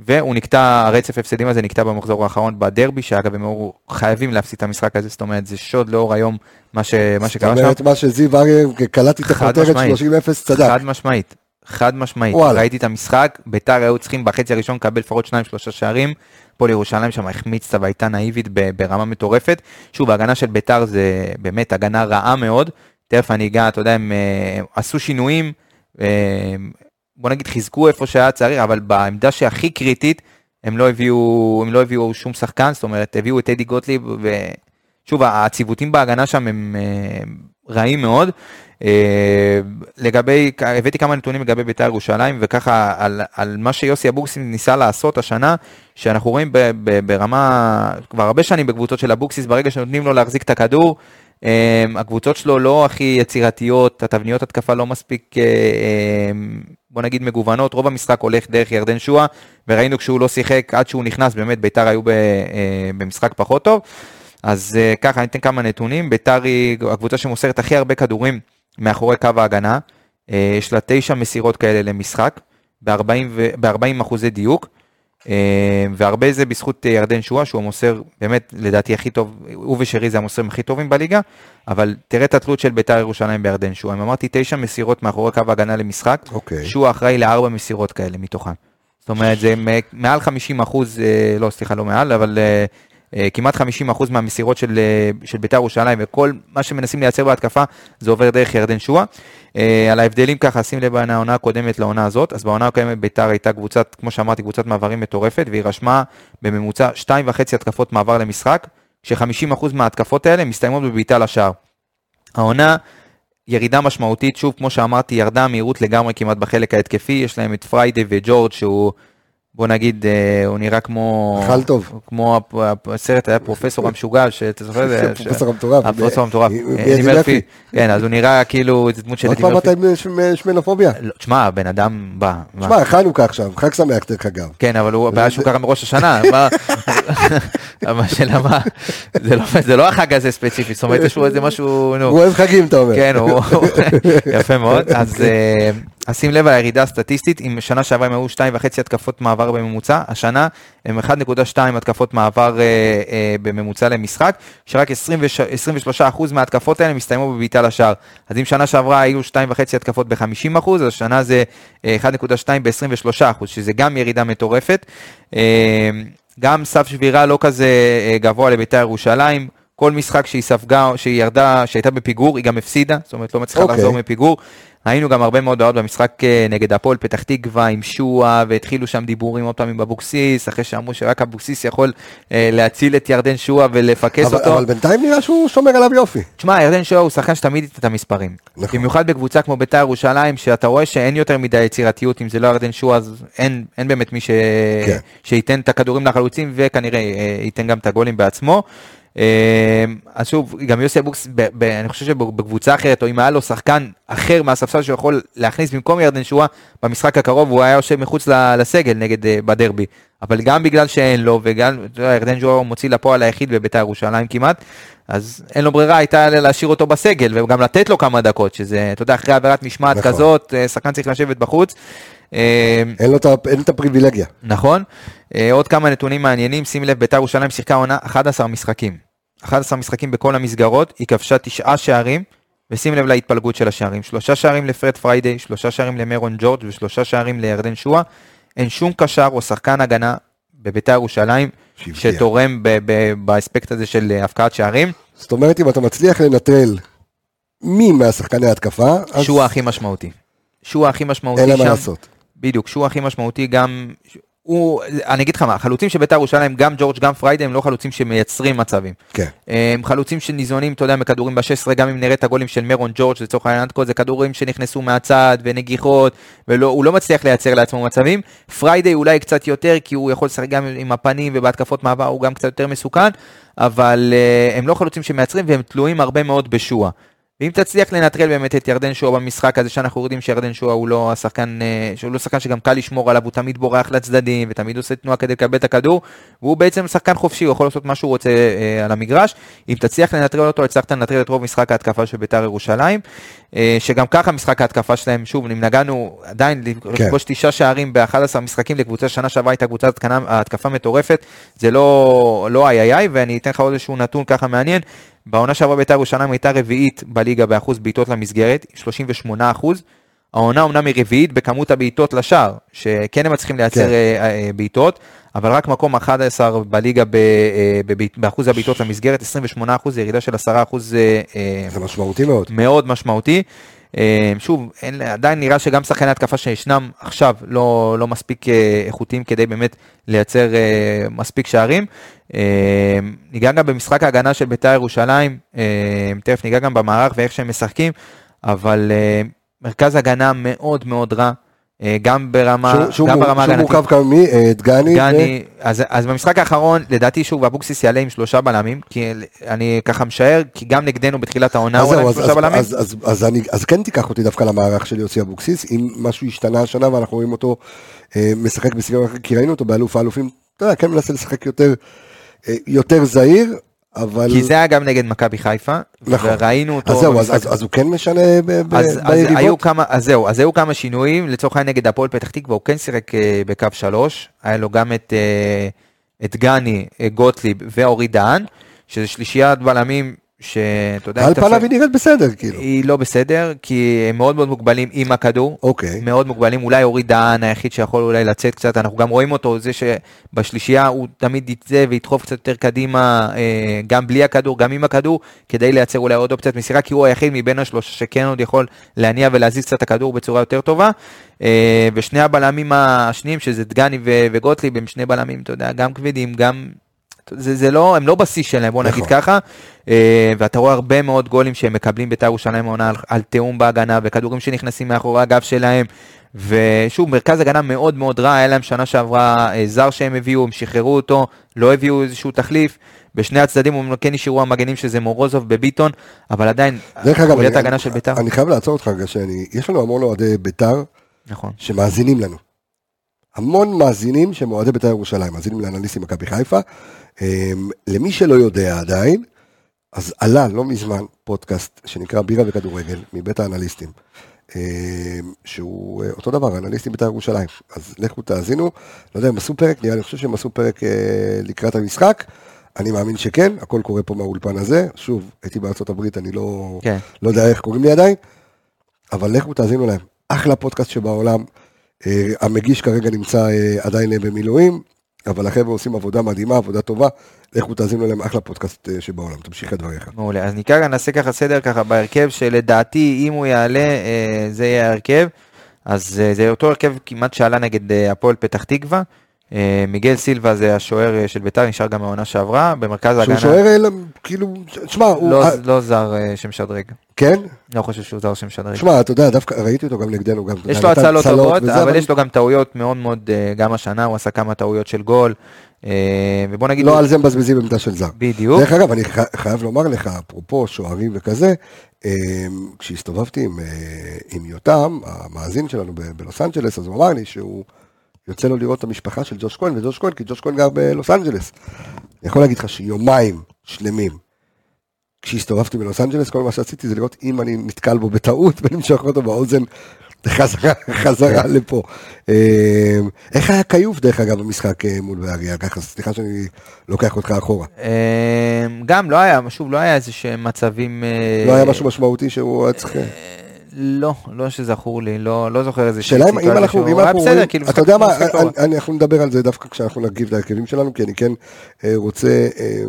והוא נקטע, הרצף הפסדים הזה נקטע במחזור האחרון בדרבי, שאגב הם היו חייבים להפסיד את המשחק הזה, זאת אומרת זה שוד לאור היום מה, ש, מה שקרה זאת שם. אומרת, מה שזיו אריה, קלטתי את הכותרת משמעית. 30-0, צדק. חד משמעית, חד משמעית, וואלה. ראיתי את המשחק, ביתר היו צריכים בחצי הראשון לקבל לפחות שניים שלושה שערים, הפועל ירושלים שם החמיצת והייתה נאיבית ברמה מטורפת. שוב, ההגנה של ביתר זה באמת הגנה רעה מאוד, תכף אני אגע, אתה יודע, הם אה, עשו שינויים, אה, בוא נגיד חיזקו איפה שהיה צריך, אבל בעמדה שהכי קריטית, הם לא הביאו, הם לא הביאו שום שחקן, זאת אומרת, הביאו את אדי גוטליב, ושוב, הציוותים בהגנה שם הם אה, רעים מאוד. אה, לגבי, הבאתי כמה נתונים לגבי בית"ר ירושלים, וככה על, על מה שיוסי אבוקסיס ניסה לעשות השנה, שאנחנו רואים ב, ב, ברמה, כבר הרבה שנים בקבוצות של אבוקסיס, ברגע שנותנים לו להחזיק את הכדור, אה, הקבוצות שלו לא הכי יצירתיות, התבניות התקפה לא מספיק, בוא נגיד מגוונות, רוב המשחק הולך דרך ירדן שואה, וראינו כשהוא לא שיחק, עד שהוא נכנס, באמת בית"ר היו ב, אה, במשחק פחות טוב. אז אה, ככה, אני אתן כמה נתונים, בית"ר היא הקבוצה שמוסרת הכי הרבה כדורים מאחורי קו ההגנה, אה, יש לה תשע מסירות כאלה למשחק, ב-40 אחוזי דיוק, והרבה זה בזכות אה, ירדן שואה, שהוא מוסר באמת, לדעתי הכי טוב, הוא ושרי זה המוסרים הכי טובים בליגה, אבל תראה את התלות של בית"ר ירושלים בירדן שואה, אם אמרתי תשע מסירות מאחורי קו ההגנה למשחק, אוקיי. שואה אחראי לארבע מסירות כאלה מתוכן. זאת אומרת, זה מעל 50 אחוז, אה, לא, סליחה, לא מעל, אבל אה, כמעט 50 אחוז מהמסירות של, אה, של בית"ר ירושלים, וכל מה שמנסים לייצר בהתקפה, זה עובר דרך ירדן שואה. אה, על ההבדלים ככה, שים לב העונה הקודמת לעונה הזאת, אז בעונה הקודמת בית"ר הייתה קבוצת, כמו שאמרתי, קבוצת מעברים מטורפת, והיא רשמה בממוצע 2.5 התקפות מעבר למשחק, כש-50 אחוז מההתקפות האלה מסתיימות בבעיטה לשער. העונה, ירידה משמעותית, שוב, כמו שאמרתי, ירדה המהירות לגמרי כמעט בחלק ההתקפי, יש להם את פריידי וג'ורג' שהוא בוא נגיד, אה, הוא נראה כמו... אכל טוב. כמו הסרט היה פרופסור המשוגע, שאתה זוכר? זה- הפרופסור המטורף. הפרופסור המטורף. אה, אדי אדי מרפי. מרפי. כן, אז הוא נראה כאילו איזה דמות של עוד אדי פעם. אתה עם שמ- שמנופוביה? לא, תשמע, הבן אדם בא. מה? שמע, חנוכה עכשיו, חג שמח דרך אגב. כן, אבל הוא, הבעיה שהוא קרה מראש השנה, השאלה מה, זה לא- זה לא החג הזה ספציפי, זאת אומרת, יש לו איזה משהו. הוא אוהב חגים, אתה אומר. כן, הוא... יפה מאוד. אז, אה, אז שים לב על הירידה הסטטיסטית, אם שנה שעברה הם היו 2.5 התקפות מעבר בממוצע, השנה הם 1.2 התקפות מעבר אה, אה, בממוצע למשחק, שרק 23% מההתקפות האלה מסתיימו בבעיטה לשער. אז אם שנה שעברה היו 2.5 התקפות ב-50%, אז השנה זה אה, 1.2 ב-23%, שזה גם ירידה מטורפת. אה, גם סף שבירה לא כזה אה, גבוה לבית"ר ירושלים. כל משחק שהיא ספגה, שהיא ירדה, שהייתה בפיגור, היא גם הפסידה, זאת אומרת לא מצליחה אוקיי. לחזור מפיגור. היינו גם הרבה מאוד בעיות במשחק אה, נגד הפועל פתח תקווה עם שועה, והתחילו שם דיבורים עוד פעם עם אבוקסיס, אחרי שאמרו שרק אבוקסיס יכול אה, להציל את ירדן שועה ולפקס אבל- אותו. אבל בינתיים נראה שהוא שומר עליו יופי. תשמע, ירדן שועה הוא שחקן שתמיד ייתן את המספרים. נכון. במיוחד בקבוצה כמו בית"ר ירושלים, שאתה רואה שאין יותר מדי יצירתיות, אם זה לא ירדן שועה, אז אין, אין באמת מי ש... כן. שייתן את הכדורים לחלוצים, וכנראה אה, ייתן גם את הגולים בעצמו. אה, אז שוב, גם יוסי אבוקס, אני חושב שבקבוצה אחרת, או אם היה לו שחקן אחר מהספסל שהוא יכול להכניס במקום ירדן שועה, במשחק הקרוב הוא היה יושב מחוץ לסגל נגד אה, בדרבי. אבל גם בגלל שאין לו, וגם אתה יודע, ירדן שועה הוא מוציא לפועל היחיד בבית"ר ירושלים כמעט, אז אין לו ברירה, הייתה להשאיר אותו בסגל, וגם לתת לו כמה דקות, שזה, אתה יודע, אחרי עבירת משמעת נכון. כזאת, אה, שחקן צריך לשבת בחוץ. אין לו את הפריבילגיה. נכון. אה, עוד כמה נתונים מעניינים, שים לב, בית"ר ירושלים שיחקה עונה 11 משחקים. 11 משחקים בכל המסגרות, היא כבשה תשעה שערים, ושים לב להתפלגות של השערים. שלושה שערים לפרד פריידי, שלושה שערים למרון ג'ורג' ושלושה שערים לירדן שואה. אין שום קשר או שחקן הגנה בבית"ר ירושלים. שתורם ב- ב- באספקט הזה של אה, הפקעת שערים. זאת אומרת, אם אתה מצליח לנטרל מי מהשחקני ההתקפה, אז שואה הכי משמעותי. שואה הכי משמעותי אין שם. מה לעשות. בדיוק, שהוא הכי משמעותי גם, הוא, אני אגיד לך מה, החלוצים של בית"ר ירושלים, גם ג'ורג' גם פריידי, הם לא חלוצים שמייצרים מצבים. כן. הם חלוצים שניזונים, אתה יודע, מכדורים ב-16, גם אם נראה את הגולים של מרון ג'ורג' לצורך העניין, עד כה זה כדורים שנכנסו מהצד ונגיחות, והוא לא מצליח לייצר לעצמו מצבים. פריידי אולי קצת יותר, כי הוא יכול לשחק גם עם הפנים ובהתקפות מעבר הוא גם קצת יותר מסוכן, אבל uh, הם לא חלוצים שמייצרים והם תלויים הרבה מאוד בשועה. ואם תצליח לנטרל באמת את ירדן שואה במשחק הזה, שאנחנו יודעים שירדן שואה הוא לא השחקן, אה, שהוא לא שחקן שגם קל לשמור עליו, הוא תמיד בורח לצדדים, ותמיד עושה תנועה כדי לקבל את הכדור, והוא בעצם שחקן חופשי, הוא יכול לעשות מה שהוא רוצה אה, על המגרש. אם תצליח לנטרל אותו, הצלחת לנטרל את רוב משחק ההתקפה של בית"ר ירושלים, אה, שגם ככה משחק ההתקפה שלהם, שוב, אם נגענו עדיין כן. לכבוש תשעה שערים ב-11 משחקים לקבוצה שנה שעברה הייתה קבוצת התקנה- ההתקפה מטורפת, זה לא לא איי איי איי, ואני אתן לך עוד איזשהו נתון ככה מעניין. בעונה שעברה בית"ר ירושלים הייתה רביעית בליגה באחוז בעיטות למסגרת, 38 אחוז. העונה אומנם היא רביעית בכמות הבעיטות לשער, שכן הם מצליחים לייצר כן. אה, אה, בעיטות, אבל רק מקום 11 בליגה ב, אה, בבעיט- באחוז הבעיטות למסגרת, 28 אחוז, ירידה של 10 אחוז זה משמעותי מאוד. מאוד משמעותי. אה, שוב, אין, עדיין נראה שגם שחקני התקפה שישנם עכשיו לא, לא מספיק אה, איכותיים כדי באמת לייצר אה, מספיק שערים. אה, ניגע גם במשחק ההגנה של בית"ר ירושלים, אה, תכף ניגע גם במערך ואיך שהם משחקים, אבל אה, מרכז הגנה מאוד מאוד רע, גם ברמה, שהוא- שהוא גם ברמה שהוא הגנתית. מורכב כמה מי? אה, דגני? גני, אז, אז במשחק האחרון, לדעתי שוב, אבוקסיס יעלה עם שלושה בלמים, כי אני ככה משער, כי גם נגדנו בתחילת העונה אז הוא זהו, עם אז- שלושה אז- בלמים. אז- אז- אז אני- אז כן תיקח אותי דווקא למערך של יוסי אבוקסיס, אם משהו השתנה השנה ואנחנו רואים אותו אה, משחק בסגנון אחר, כי ראינו אותו באלוף האלופים, אתה יודע, כן מנסה לשחק יותר, אה, יותר זהיר, אבל... כי זה היה גם נגד מכבי חיפה, נכון. וראינו אותו אז זהו, אז- במשחק. אז אז הוא כן משנה ב- ב- אז, אז היו ביריבות? כמה, אז זהו, אז היו כמה שינויים, לצורך העניין נגד הפועל פתח תקווה, הוא כן שיחק אה, בקו שלוש, היה לו גם את, אה, את גני, אה, גוטליב ואורי דהן, שזה שלישיית בלמים, שאתה יודע, על פניו היא נראית בסדר, כאילו. היא לא בסדר, כי הם מאוד מאוד מוגבלים עם הכדור. אוקיי. מאוד מוגבלים, אולי אורי דהן היחיד שיכול אולי לצאת קצת, אנחנו גם רואים אותו, זה שבשלישייה הוא תמיד יצא וידחוף קצת יותר קדימה, אה, גם בלי הכדור, גם עם הכדור, כדי לייצר אולי עוד אופציית מסירה, כי הוא היחיד מבין השלושה שכן עוד יכול להניע ולהזיז קצת את הכדור בצורה יותר טובה. אה, ושני הבלמים השניים, שזה דגני וגוטליב, הם שני בלמים, אתה יודע, גם כבדים, גם... זה, זה לא, הם לא בשיא שלהם, בוא נגיד נכון. ככה, אה, ואתה רואה הרבה מאוד גולים שהם מקבלים בית"ר ירושלים העונה על, על תיאום בהגנה, וכדורים שנכנסים מאחורי הגב שלהם, ושוב, מרכז הגנה מאוד מאוד רע, היה להם שנה שעברה אה, זר שהם הביאו, הם שחררו אותו, לא הביאו איזשהו תחליף. בשני הצדדים הם כן נשארו המגנים שזה מורוזוב בביטון, אבל עדיין, חוליית ההגנה של בית"ר, אני חייב לעצור אותך רגע, שאני, יש לנו המון אוהדי בית"ר נכון. שמאזינים לנו. המון מאזינים שהם אוהדי בית"ר ירושלים, מאזינים לאנליסטים מכבי חיפה. אמ, למי שלא יודע עדיין, אז עלה לא מזמן פודקאסט שנקרא בירה וכדורגל מבית האנליסטים, אמ, שהוא אה, אותו דבר, אנליסטים בית"ר ירושלים. אז לכו תאזינו, לא יודע, הם עשו פרק, נראה לי, אני חושב שהם עשו פרק אה, לקראת המשחק. אני מאמין שכן, הכל קורה פה מהאולפן הזה. שוב, הייתי בארצות הברית, אני לא, כן. לא יודע איך קוראים לי עדיין, אבל לכו תאזינו להם. אחלה פודקאסט שבעולם. אה, המגיש כרגע נמצא עדיין במילואים, אבל החבר'ה עושים עבודה מדהימה, עבודה טובה. לכו תאזינו להם, אחלה פודקאסט אה, שבעולם. תמשיך את דבריך. מעולה, אז נקרא, נעשה ככה סדר ככה בהרכב שלדעתי אם הוא יעלה אה, זה יהיה ההרכב, אז אה, זה אותו הרכב כמעט שעלה נגד הפועל פתח תקווה, מיגל סילבה זה השוער של ביתר, נשאר גם מהעונה שעברה, במרכז שהוא ההגנה, שוער, אה, כאילו, שמע, הוא... לא, לא זר שמשדרג, כן? לא חושב שהוא זר שמשדרג. שמע, אתה יודע, דווקא ראיתי אותו גם נגדנו, גם... יש לו הצלות צלות טובות, וזה, אבל יש לו גם טעויות מאוד מאוד, אה, גם השנה הוא עשה כמה טעויות של גול, אה, ובוא נגיד, לא על זה מבזבזים עמדה של זר. בדיוק, דרך אגב, אני חי- חייב לומר לך, אפרופו שוערים וכזה, אמ, כשהסתובבתי עם, אה, עם יותם, המאזין שלנו בלוס אנג'לס, אז הוא אמר לי שהוא יוצא לו לראות את המשפחה של ג'וש כהן, וג'וש כהן, כי ג'וש כהן גר בלוס אנג'לס. אני יכול להגיד לך שיומיים שלמים, כשהסתובבתי בלוס אנג'לס, כל מה שעשיתי זה לראות אם אני נתקל בו בטעות ולמשוך אותו באוזן חזרה, חזרה לפה. אמ, איך היה כיוף, דרך אגב, במשחק אה, מול באריה? ככה, סליחה שאני לוקח אותך אחורה. אה, גם לא היה, שוב, לא היה איזה שהם מצבים, אה, לא היה משהו משמעותי שהוא היה צריך... לא, לא שזכור לי, לא, לא זוכר איזה שאלה אם אנחנו, אם אנחנו רואים, כאילו, אתה יודע מה. אני- אנחנו נדבר על זה דווקא כשאנחנו נגיב להרכבים שלנו, כי אני כן אה, רוצה, אה,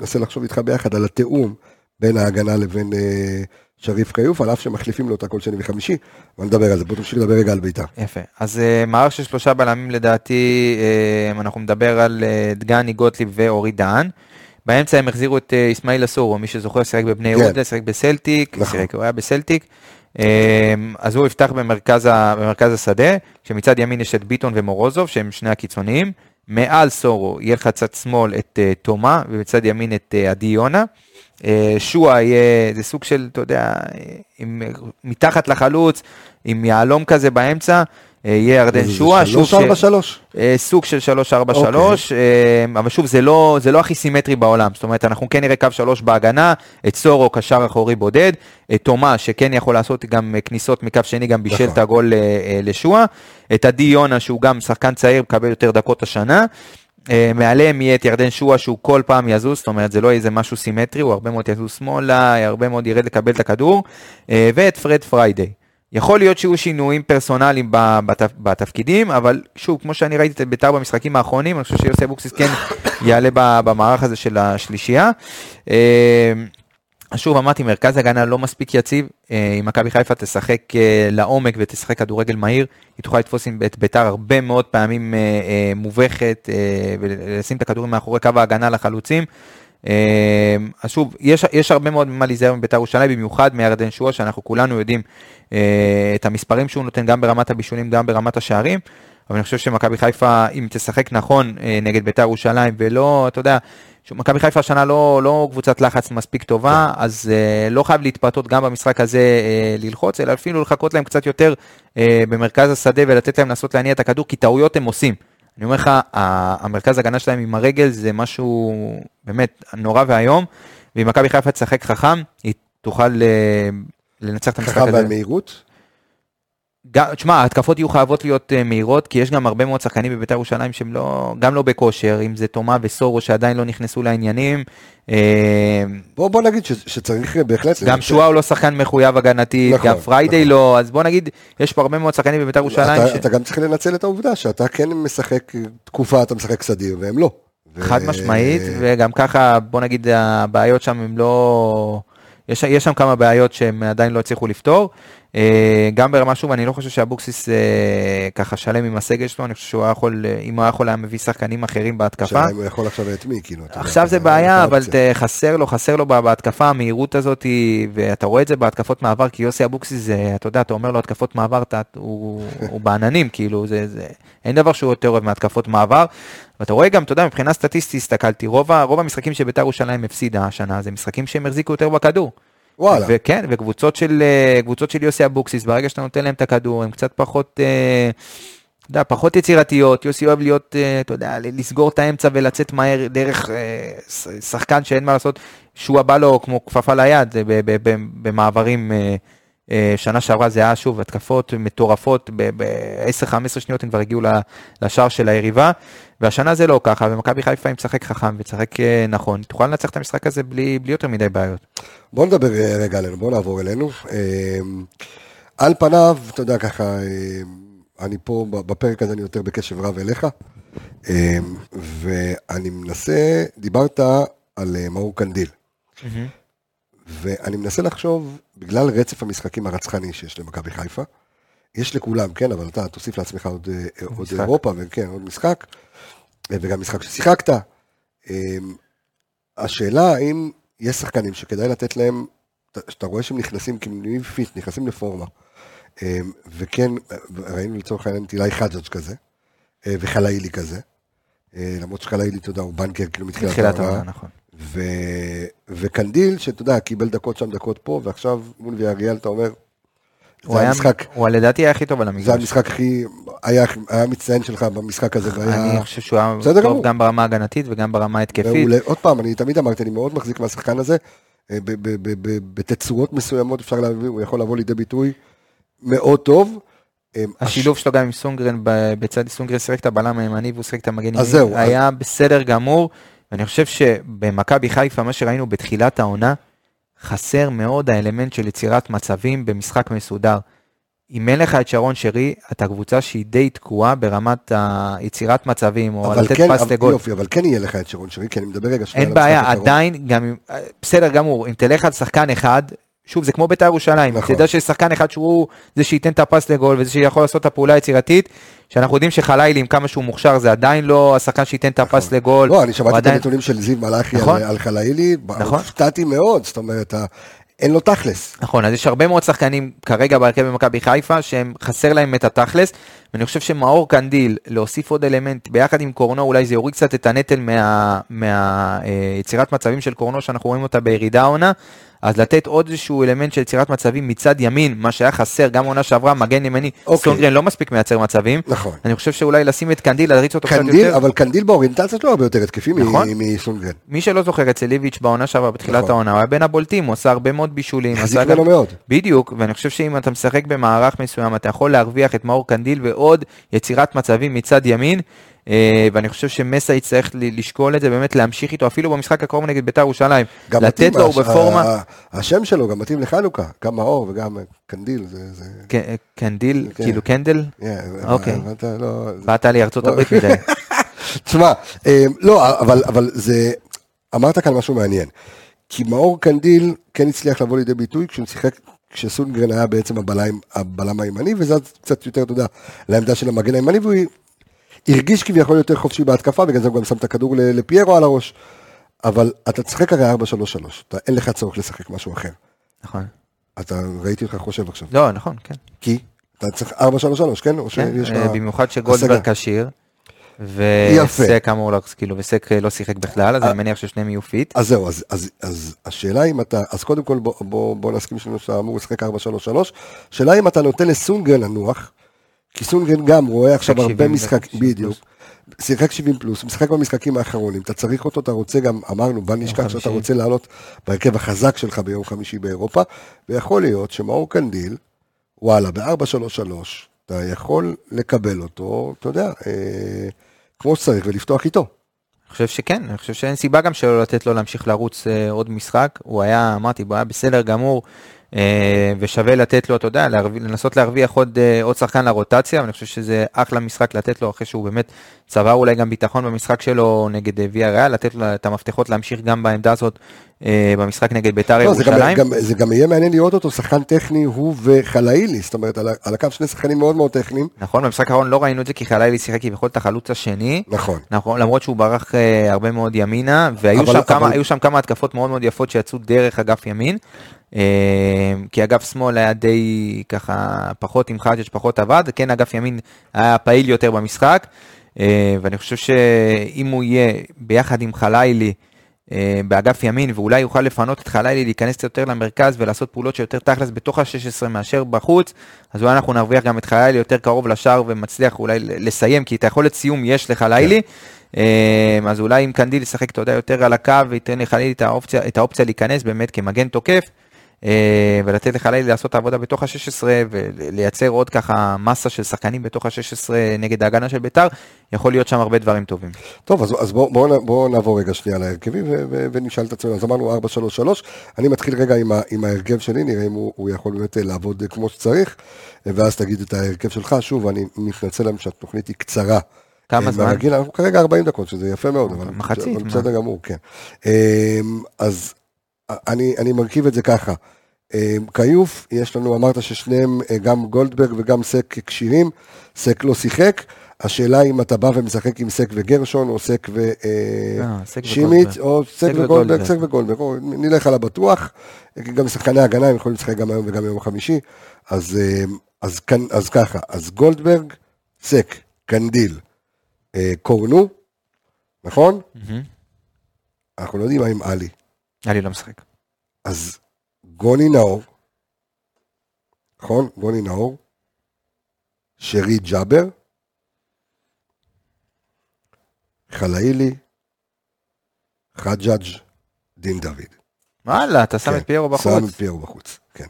ננסה לחשוב איתך ביחד על התיאום בין ההגנה לבין אה, שריף כיוף, על אף שמחליפים לו אותה כל שני וחמישי, אבל נדבר על זה, בוא תמשיך לדבר רגע על בית"ר. יפה. אז אה, מערך של שלושה בלמים לדעתי, אה, אנחנו נדבר על אה, דגני, גוטליב ואורי דהן. באמצע הם החזירו את אה, אסמאעיל אסורו, מי שזוכר שיחק בבני כן. יהודה, שיחק בסלטיק, נכון. שיחק, הוא היה בסלטיק. אה, אז הוא יפתח במרכז, ה, במרכז השדה, כשמצד ימין יש את ביטון ומורוזוב, שהם שני הקיצוניים. מעל סורו יהיה לך צד שמאל את אה, תומה, ומצד ימין את עדי יונה. אה, שועה יהיה, זה סוג של, אתה יודע, אה, עם, מתחת לחלוץ, עם יהלום כזה באמצע, אה, יהיה ירדן שועה. שוב שלוש ארבע שלוש. אה, סוג של 3-4-3, אה, אבל שוב, זה לא, זה לא הכי סימטרי בעולם. זאת אומרת, אנחנו כן נראה קו 3 בהגנה, את סורו קשר אחורי בודד, את תומה, שכן יכול לעשות גם כניסות מקו שני, גם בישל נכון. את הגול לשועה, את עדי יונה, שהוא גם שחקן צעיר, מקבל יותר דקות השנה. אה, מעליהם יהיה את ירדן שועה שהוא כל פעם יזוז, זאת אומרת זה לא איזה משהו סימטרי, הוא הרבה מאוד יזוז שמאלה, הרבה מאוד ירד לקבל את הכדור, אה, ואת פרד פריידי. יכול להיות שיהיו שינויים פרסונליים בתפ, בתפקידים, אבל שוב, כמו שאני ראיתי את בית"ר במשחקים האחרונים, אני חושב שיוסי אבוקסיס כן יעלה במערך הזה של השלישייה. שוב אמרתי, מרכז הגנה לא מספיק יציב, אה, אם מכבי חיפה תשחק אה, לעומק ותשחק כדורגל מהיר, היא תוכל לתפוס את ביתר הרבה מאוד פעמים אה, מובכת, ולשים את הכדורים מאחורי קו ההגנה לחלוצים. אז שוב, יש, יש הרבה מאוד ממה להיזהר מביתר ירושלים, במיוחד מירדן שועה, שאנחנו כולנו יודעים את המספרים שהוא נותן גם ברמת הבישולים, גם ברמת השערים. אבל אני חושב שמכבי חיפה, אם תשחק נכון נגד ביתר ירושלים, ולא, אתה יודע, מכבי חיפה השנה לא, לא קבוצת לחץ מספיק טובה, אז אה, לא חייב להתפתות גם במשחק הזה אה, ללחוץ, אלא אפילו לחכות להם קצת יותר אה, במרכז השדה ולתת להם לנסות להניע את הכדור, כי טעויות הם עושים. אני אומר לך, המרכז הגנה שלהם עם הרגל זה משהו באמת נורא ואיום, ואם מכבי חיפה תשחק חכם, היא תוכל אה, לנצח את המשחק חכם הזה. ועל מהירות. גם- תשמע, ההתקפות יהיו חייבות להיות אה, מהירות, כי יש גם הרבה מאוד שחקנים בבית"ר ירושלים שהם לא, גם לא בכושר, אם זה תומה וסורו שעדיין לא נכנסו לעניינים. אה, בוא בוא נגיד ש- שצריך אה, בהחלט... גם שואה הוא לא שחקן מחויב הגנתי, נכון, גם פריידי נכון. לא, אז בוא נגיד, יש פה הרבה מאוד שחקנים בבית"ר ירושלים, אתה, ש- אתה גם צריך לנצל את העובדה שאתה כן משחק תקופה, אתה משחק סדיר, והם לא. ו- חד משמעית, וגם ככה, בוא נגיד, הבעיות שם הם לא... יש, יש שם כמה בעיות שהם עדיין לא הצליחו לפתור. אה, גם ברמה, שוב, אני לא חושב שאבוקסיס אה, ככה שלם עם הסגל שלו, אני חושב שהוא היה יכול, אה, אם הוא היה יכול היה מביא שחקנים אחרים בהתקפה. הוא יכול עכשיו את מי, כאילו. עכשיו זה בעיה, אבל חסר לו, חסר לו בה- בהתקפה, המהירות הזאת, ואתה רואה את זה בהתקפות מעבר, כי יוסי אבוקסיס, זה, אתה יודע, אתה אומר לו התקפות מעבר, אתה, הוא, הוא בעננים, כאילו, זה, זה, אין דבר שהוא יותר אוהב מהתקפות מעבר. ואתה רואה גם, אתה יודע, מבחינה סטטיסטית הסתכלתי, רוב, רוב המשחקים שביתר ירושלים הפסידה השנה, זה משחקים שהם החזיקו יותר בכדור. וואלה. וכן, וקבוצות של, אה, של יוסי אבוקסיס, ברגע שאתה נותן להם את הכדור, הם קצת פחות, אה, אתה יודע, פחות יצירתיות, יוסי אוהב להיות, אה, אתה יודע, לסגור את האמצע ולצאת מהר דרך שחקן שאין מה לעשות, שועה בא לו כמו כפפה ליד במעברים. אה, שנה שעברה זה היה שוב התקפות מטורפות, ב-10-15 שניות הם כבר הגיעו לשער של היריבה, והשנה זה לא ככה, ומכבי חיפה אם תשחק חכם ותשחק אה, נכון, תוכל לנצח את המשחק הזה בלי, בלי יותר מדי בעיות. בוא נדבר אה, רגע עלינו, בוא נעבור אלינו. על פניו, אתה יודע ככה, אני פה בפרק הזה אני יותר בקשב רב אליך, ואני מנסה, דיברת על מאור קנדיל, ואני מנסה לחשוב, בגלל רצף המשחקים הרצחני שיש למכבי חיפה, יש לכולם, כן, אבל אתה תוסיף לעצמך עוד, אה, עוד. אירופה, וכן, עוד משחק, אה, וגם משחק ששיחקת. אה, השאלה האם יש שחקנים שכדאי לתת להם, שאתה רואה שהם נכנסים כמנויים fit, נכנסים לפורמה, אה, וכן, אה, ראינו לצורך העניין את אילי חג'ג' כזה, וחלאילי כזה, למרות שחלאילי, אתה יודע, הוא banker כאילו מתחילת. העונה, נכון. ו... וקנדיל, שאתה יודע, קיבל דקות שם, דקות פה, ועכשיו מול ויאריאל, אתה אומר, זה היה, המשחק, הוא לדעתי היה הכי טוב על המגרש. זה המשחק הכי, היה, היה מצטיין שלך במשחק הזה, והיה אני חושב שהוא היה טוב. גם ברמה ההגנתית וגם ברמה ההתקפית. מעולה. עוד פעם, אני תמיד אמרתי, אני מאוד מחזיק מהשחקן הזה, אה, בתצורות מסוימות אפשר להביא, הוא יכול לבוא לידי ביטוי מאוד טוב. אה, השילוב שלו גם עם סונגרן, בצד סונגרן שיחק את הבלם הימני והוא שיחק את המגן אז ימני, זהו, היה בסדר גמור. ואני חושב שבמכבי חיפה, מה שראינו בתחילת העונה, חסר מאוד האלמנט של יצירת מצבים במשחק מסודר. אם אין לך את שרון שרי, אתה קבוצה שהיא די תקועה ברמת היצירת מצבים, או לתת כן, פס לגול. יופי, אבל כן יהיה לך את שרון שרי, כי אני מדבר רגע שנייה אין על המשחק בעיה, הקרוב. עדיין, גם אם, בסדר גמור, אם תלך על שחקן אחד, שוב, זה כמו בית"ר ירושלים, נכון. תדע שיש שחקן אחד שהוא זה שייתן את הפס לגול וזה שיכול לעשות את הפעולה היצירתית, שאנחנו יודעים שחלילי, עם כמה שהוא מוכשר, זה עדיין לא השחקן שייתן את הפס לגול. לא, אני שמעתי את עדיין- הנתונים של זיו מלאכי נכון. על- על חלאילי, נכון. הופתעתי מאוד, זאת אומרת, אין לו תכלס. נכון, אז יש הרבה מאוד שחקנים כרגע בהרכב במכבי חיפה, שהם חסר להם את התכלס, ואני חושב שמאור קנדיל, להוסיף עוד אלמנט, ביחד עם קורנו, אולי זה יוריד קצת את הנטל מהיצירת מצבים של קורנו, שאנחנו רואים אותה בירידה העונה, אז לתת עוד איזשהו אלמנט של יצירת מצבים מצד ימין, מה שהיה חסר, גם עונה שעברה, מגן ימני, אוקיי. סונגרן לא מספיק מייצר מצבים, נכון. אני חושב שאולי לשים את קנדיל, להריץ אותו קצת יותר. אבל קנדיל באוריינטציה שלו הרבה יותר התקפי נכון. מסונגרן. מי שלא זוכר, אצל ליביץ' בעונה שעברה, בתחילת נכון. העונה, הוא היה בין הבולטים, הוא עשה הרבה מאוד בישולים. החזיק ממנו מאוד. בדיוק, ואני חושב שאם אתה משחק במערך מסוים, אתה יכול להרוויח את מאור קנדיל ועוד יצירת מצבים מצד ימין, אה, ואני חושב שמסה יצטרך לשקול את זה, באמת להמשיך איתו, אפילו במשחק הקרוב נגד בית"ר ירושלים. לתת לו, הוא בפורמה. השם שלו גם מתאים לחנוכה, גם מאור וגם קנדיל, זה... זה... ק- קנדיל, כן. כאילו candle? Yeah, אוקיי. לא, זה- באת לארצות הברית מדי. תשמע, אה, לא, אבל, אבל זה, אמרת כאן משהו מעניין. כי מאור קנדיל כן הצליח לבוא לידי ביטוי כשהוא שיחק, כשסונגרן היה בעצם הבלם, הבלם הימני, וזה קצת יותר, אתה יודע, לעמדה של המגן הימני, והוא הרגיש כביכול יותר חופשי בהתקפה, בגלל זה הוא גם שם את הכדור לפיירו על הראש. אבל אתה תשחק הרי 4-3-3, אתה, אין לך צורך לשחק משהו אחר. נכון. אתה, ראיתי אותך חושב עכשיו. לא, נכון, כן. כי? אתה צריך 4-3-3, כן? כן, אה. במיוחד שגולדברג? כשיר. וסק אמור, לח- כאילו, וסק אה, לא שיחק בכלל, אז אה. אני מניח ששניהם יהיו fit. אז זהו, אז, אז, אז השאלה אם אתה, אז קודם כל בוא, בוא, בוא נסכים שלנו שאתה אמור לשחק 4-3-3, השאלה אם אתה נותן לסונגרן לנוח, כי סונגרן גם רואה עכשיו הרבה 70 משחק, 70 בדיוק. שיחק 70 פלוס, משחק במשחקים האחרונים, אתה צריך אותו, אתה רוצה גם, אמרנו, בל נשכח. שאתה רוצה לעלות בהרכב החזק שלך ביום חמישי באירופה, ויכול להיות שמאור קנדיל, וואלה, ב-4-3-3, אתה יכול לקבל אותו, אתה יודע, אה, כמו שצריך ולפתוח איתו. אני חושב שכן, אני חושב שאין סיבה גם שלא לתת לו להמשיך לרוץ אה, עוד משחק. הוא היה, אמרתי, הוא היה בסדר גמור אה, ושווה לתת לו, אתה יודע, להרוויח, לנסות להרוויח עוד, אה, עוד שחקן לרוטציה, ואני חושב שזה אחלה משחק לתת לו, אחרי שהוא באמת צבר אולי גם ביטחון במשחק שלו נגד אה, ויה ריאל, לתת לו את המפתחות להמשיך גם בעמדה הזאת במשחק נגד ביתר לא, ירושלים. זה גם יהיה מעניין לראות אותו שחקן טכני, הוא וחלאילי, זאת אומרת, על, הקו שני שחקנים מאוד מאוד טכניים. נכון, במשחק האחרון לא ראינו את זה, כי חלילי שיחק כביכול את החלוץ השני. נכון. נכון, למרות שהוא ברח אה, הרבה מאוד ימינה, והיו אבל- שם, כמה, אבל- היו שם כמה התקפות מאוד מאוד יפות שיצאו דרך אגף ימין. אה, כי אגף שמאל היה די ככה פחות עם חג'ג' פחות עבד, כן אגף ימין היה פעיל יותר במשחק, אה, ואני חושב שאם הוא יהיה ביחד עם חלילי אה, באגף ימין, ואולי יוכל לפנות את חלילי להיכנס יותר למרכז ולעשות פעולות שיותר תכלס בתוך ה-16 מאשר בחוץ, אז אולי אנחנו נרוויח גם את חלילי יותר קרוב לשער ומצליח אולי לסיים, כי את היכולת סיום יש לחלילי. אה, אז אולי אם קנדיל ישחק, אתה יודע, יותר על הקו וייתן לחלילי את האופציה, את האופציה להיכנס באמת כמגן תוקף, אה, ולתת לחלילי לעשות את העבודה בתוך ה-16 ולייצר עוד ככה מסה של שחקנים בתוך ה-16 נגד ההגנה של ביתר, יכול להיות שם הרבה דברים טובים. טוב, אז, אז בואו בוא, בוא נעבור רגע שנייה להרכבים ונשאל את עצמנו. אז אמרנו 4-3-3, אני מתחיל רגע עם, ה- עם ההרכב שלי, נראה אם הוא, הוא יכול באמת אה, לעבוד אה, כמו שצריך, אה, ואז תגיד את ההרכב שלך. שוב, אני מתנצל להם שהתוכנית היא קצרה. כמה אה, זמן? מהרגיל, אנחנו כרגע 40 דקות, שזה יפה מאוד, אבל, מחצית, אבל? בסדר גמור, כן. אה, אז אני, אני מרכיב את זה ככה. אה, כיוף, יש לנו, אמרת ששניהם, אה, גם גולדברג וגם סק כשירים, סק לא שיחק. השאלה אם אתה בא ומשחק עם סק וגרשון, או סק אה, ושימיץ, וגולדברג. או סק וגולדברג. סק וגולדברג, נלך על הבטוח, כי גם שחקני הגנה הם יכולים לשחק גם היום וגם יום חמישי, אז, אה, אז, כאן, אז ככה, אז גולדברג, סק, קנדיל, אה, קורנו, נכון? מהמם. אנחנו לא יודעים מה עם עלי. עלי לא משחק. אז גוני נאור, נכון? גוני נאור, שרי ג'אבר, חלאילי, חג'אג', דין דוד. וואלה, אתה שם כן, את פיירו בחוץ. שם את פיירו בחוץ, כן.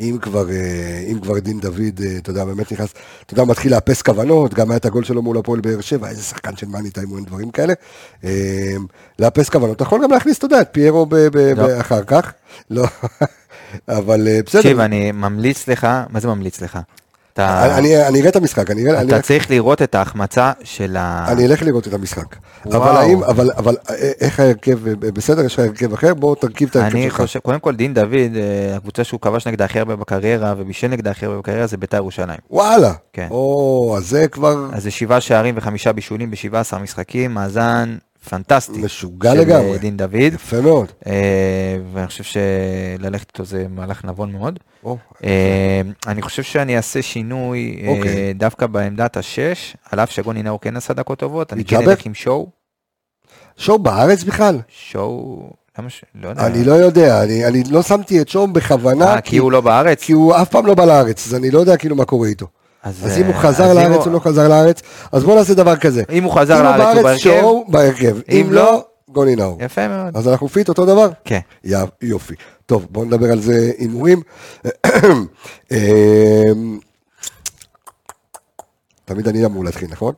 אם כבר, אה, אם כבר דין דוד, אה, אתה יודע, באמת נכנס, אתה יודע, מתחיל לאפס כוונות, גם היה את הגול שלו מול הפועל באר שבע, איזה שחקן של מאני טיים, אין דברים כאלה. אה, לאפס כוונות, אתה יכול גם להכניס, אתה יודע, את פיירו ב- ב- לא. אחר כך, לא, אבל בסדר. תקשיב, אני ממליץ לך, מה זה ממליץ לך? אתה, אני- אני אני אראה את המשחק, אני אראה, אני אתה צריך לראות את ההחמצה של ה... אני אלך לראות את המשחק. וואו. אבל האם, אבל, אבל אה, איך ההרכב, אה, בסדר, יש לך הרכב אחר, בוא תרכיב את ההרכב אני שלך. חושב, קודם כל דין דוד, אה, הקבוצה שהוא כבש נגדה הכי הרבה בקריירה ובישל נגדה הכי הרבה בקריירה זה בית"ר ירושלים. וואלה. כן. או, אז זה כבר אז זה שבעה שערים וחמישה בישולים ב-17 משחקים, מאזן פנטסטי. משוגע של, לגמרי. אה, דין דוד, יפה מאוד. אה, ואני חושב שללכת איתו זה מהלך נבון מאוד. או, אה, אני חושב שאני אעשה שינוי אה, אוקיי. דווקא בעמדת השש, על אף שגוני נאור כן עשה דקות טובות, אני כן? אלך עם שואו. שואו בארץ בכלל? שואו, למה ש... לא יודע. אני לא יודע, אני, אני לא שמתי את שואו בכוונה, אה, כי הוא לא בארץ? כי הוא אף פעם לא בא לארץ, אז אני לא יודע כאילו מה קורה איתו. אז אם הוא אה, חזר אז אם לארץ או לא חזר לארץ, אז בוא נעשה דבר כזה. אם הוא חזר אם הוא לארץ הוא בארץ, בהרכב, שואו בהרכב. אם אם לא, לא, גוני נאור. יפה מאוד. אז אנחנו fit אותו דבר? כן. יא- יופי. טוב, בואו נדבר על זה הימורים. אמ, תמיד אני אמור להתחיל, נכון?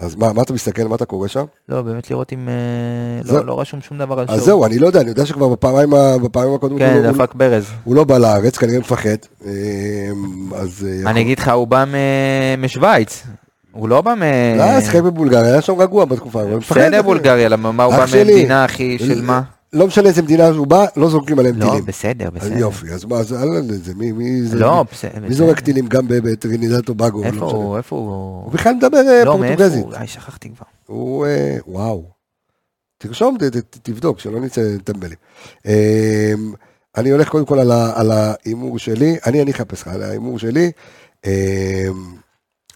אז מה, מה אתה מסתכל, מה אתה קורא שם? לא, באמת לראות אם... אה, זהו. לא לא רשום שום דבר על שואו. אז זהו, אני לא יודע, אני יודע שכבר בפעמיים בפעמים הקודמות כן, הוא, לא- דפק ברז. הוא לא בא לארץ, כנראה מפחד. אמ, אז... אה, אני אגיד לך, הוא בא משוויץ. הוא לא בא מ... לא, שיחק בבולגריה, היה שם רגוע בתקופה, אבל מפחד. בסדר בולגריה, למה מה הוא בא. ממדינה הכי של מה? לא משנה איזה מדינה שהוא בא, לא זורקים עליהם לא, טילים. בסדר, אז בסדר. יופי, אז מה, אז אל זה, מי, מי זה? לא, מי- בסדר. מי זורק טילים גם ב- בטרינידד טובגו? איפה לא משנה. הוא? איפה הוא? הוא בכלל מדבר אה, לא, מאיפה פורטוגזית. הוא? שכחתי כבר. הוא, אה, וואו. תרשום, תבדוק, שלא נצא טמבלים. אה, אני הולך קודם כל על ההימור שלי, אני אני אחפש לך, על ההימור שלי, אה,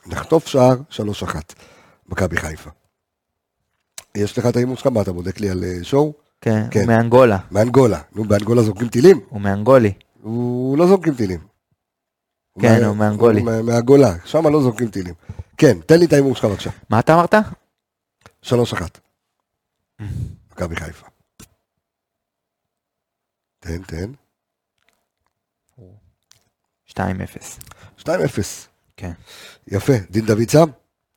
נחטוף שער 3-1, מכבי חיפה. יש לך את ההימור שלך? מה אתה בודק לי על אה, שואו? כן, כן. הוא מאנגולה. מאנגולה. נו, באנגולה זורקים טילים? הוא מאנגולי. הוא לא זורקים טילים. כן, מה- הוא מאנגולי. מה- מהגולה, שם לא זורקים טילים. כן, תן לי את ההימור שלך בבקשה. מה אתה אמרת? 3-1. מכבי חיפה. תן, תן. 2-0. 2-0. כן. יפה. דין דוד שם?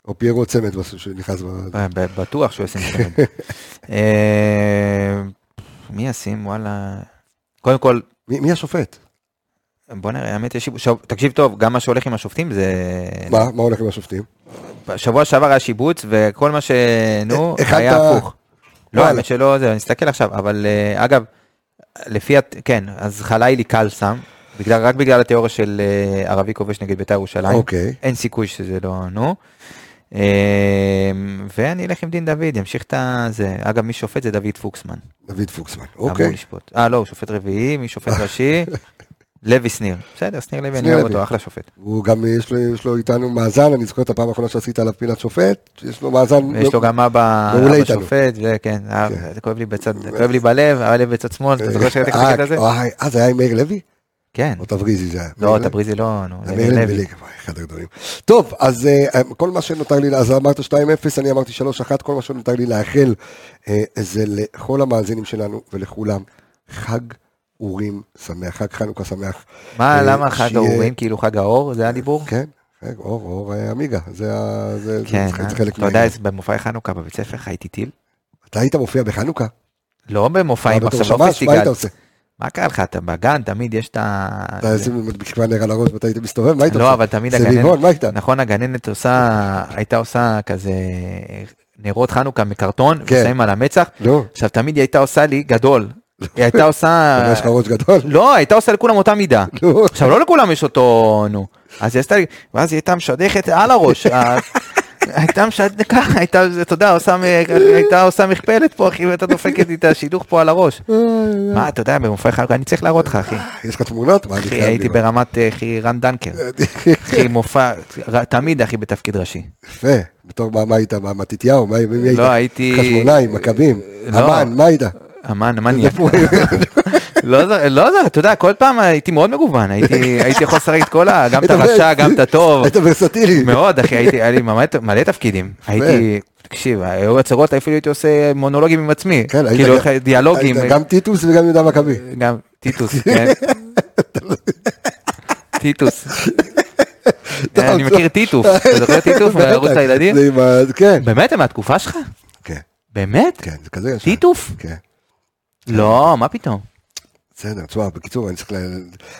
או פיירו צמד בסוף שנכנס ב- בטוח שהוא ישים צמד. אה, מי ישים? וואלה. קודם כל, מי השופט? בוא נראה, האמת יש תקשיב טוב, גם מה שהולך עם השופטים זה... מה מה הולך עם השופטים? בשבוע שעבר היה שיבוץ, וכל מה ש... נו, אחד היה הפוך. לא. האמת שלא, זה, אני אסתכל עכשיו, אבל אה, אגב, לפי, כן, אז חלילי קל שם, בגלל, רק בגלל התיאוריה של אה, ערבי כובש נגד בית"ר ירושלים. אוקיי. אין סיכוי שזה לא, נו. אה, ואני אלך עם דין דוד, ימשיך את זה. אגב, מי שופט זה דוד פוקסמן. דוד פוקסמן, אמור אוקיי. לשפוט. אה, לא, הוא שופט רביעי, מי שופט ראשי? לוי שניר. בסדר, שניר לוי, אני אוהב. אותו, אחלה שופט. הוא גם, יש לו, יש לו איתנו מאזן, אני זוכר את הפעם האחרונה שעשית עליו פינת שופט, יש לו מאזן. ויש לו גם אבא אבא. שופט, וכן, אה, כן. זה כואב לי בצד, זה כואב לי בלב, הלב בצד שמאל, אתה זוכר שראיתי לך את אה? וואי, אה, זה היה עם מאיר לוי? כן. או תבריזי זה היה? לא? תבריזי לא, נו, זה מאיר וואי, אחד הגדולים. טוב, אז אה, כל מה שנותר לי, אז אמרת 2-0, אני אמרתי 3-1, כל מה שנותר לי לאחל אה, זה לכל המאזינים שלנו ולכולם חג אורים שמח, חג חנוכה שמח. מה, אה, למה חג האורים, כאילו חג האור, זה הדיבור? כן, חג אור, אור אה, עמיגה, זה כן, אה? חלק אתה יודע, במופעי חנוכה בבית ספר חייתי טיל? אתה היית מופיע בחנוכה? לא במופעים, עכשיו לא שמש, מה. היית עושה? מה קרה לך, אתה בגן, תמיד יש את ה... אתה איזה מדביקה נר על הראש ואתה היית מסתובב? מה היית עושה? לא, אבל תמיד הגננת? נכון, הגננת עושה, הייתה עושה כזה נרות חנוכה מקרטון, כן. ושמים על המצח, עכשיו תמיד היא הייתה עושה לי גדול, היא הייתה עושה, יש לך ראש גדול? לא, הייתה עושה לכולם אותה מידה. עכשיו לא לכולם יש אותו, נו, אז היא עשתה לי, ואז היא הייתה משדכת על הראש, הייתה משדכת ככה, הייתה, אתה יודע, הייתה עושה מכפלת פה, אחי, ואתה דופקת לי את השידוך פה על הראש. מה, אתה יודע, במופעי חנוכה, אני צריך להראות לך, אחי. יש לך תמונות? אחי, הייתי. ברמת, אה, אחי, רן דנקר. אחי, מופע, תמיד, אחי, בתפקיד ראשי. יפה, בתור מה, היית? מה, מתתיהו? מי היית? לא, הייתי- חשמונאים, מכבים, לא. אמן, מה היית? אמן, מניאק. לא, לא, אתה יודע, כל פעם הייתי מאוד מגוון, הייתי הייתי יכול לשחק את כל ה... גם את הרשע, גם את הטוב. היית ורסטילי. מאוד, אחי, הייתי, היה לי מלא- תפקידים. הייתי, תקשיב, היו הצגות, אפילו הייתי עושה מונולוגים עם עצמי. כן, כאילו, דיאלוגים. גם טיטוס וגם יהודה מכבי. גם טיטוס, כן. טיטוס. אני מכיר טיטוף, אתה זוכר טיטוף מערוץ הילדים? כן, באמת, הם מהתקופה שלך? כן, באמת? כן, זה כזה ישר. טיטוף? כן. לא, מה פתאום? בסדר, תשמע, בקיצור, אני צריך, ל...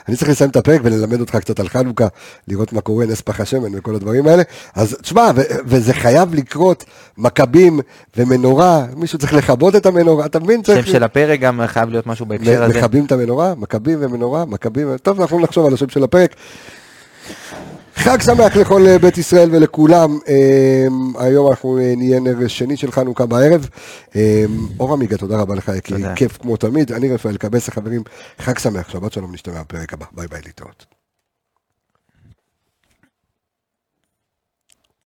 אני צריך לסיים את הפרק וללמד אותך קצת על חנוכה, לראות מה קורה, נס פח השמן וכל הדברים האלה. אז תשמע, ו... וזה חייב לקרות, מכבים ומנורה, מישהו צריך לכבות את המנורה, אתה מבין? שם צריך... של הפרק גם חייב להיות משהו בהקשר הזה. מכבים את המנורה, מכבים ומנורה, מכבים, טוב, אנחנו נחשוב על השם של הפרק. חג שמח לכל אה, בית ישראל ולכולם. אה, היום אנחנו אה, נהיה נר שני של חנוכה בערב. אור עמיגה, תודה רבה לך, יקירי. כיף כמו תמיד. אני רפאל קבס, חברים, חג שמח, שבת שלום, נשתמע בפרק הבא. ביי ביי, להתראות.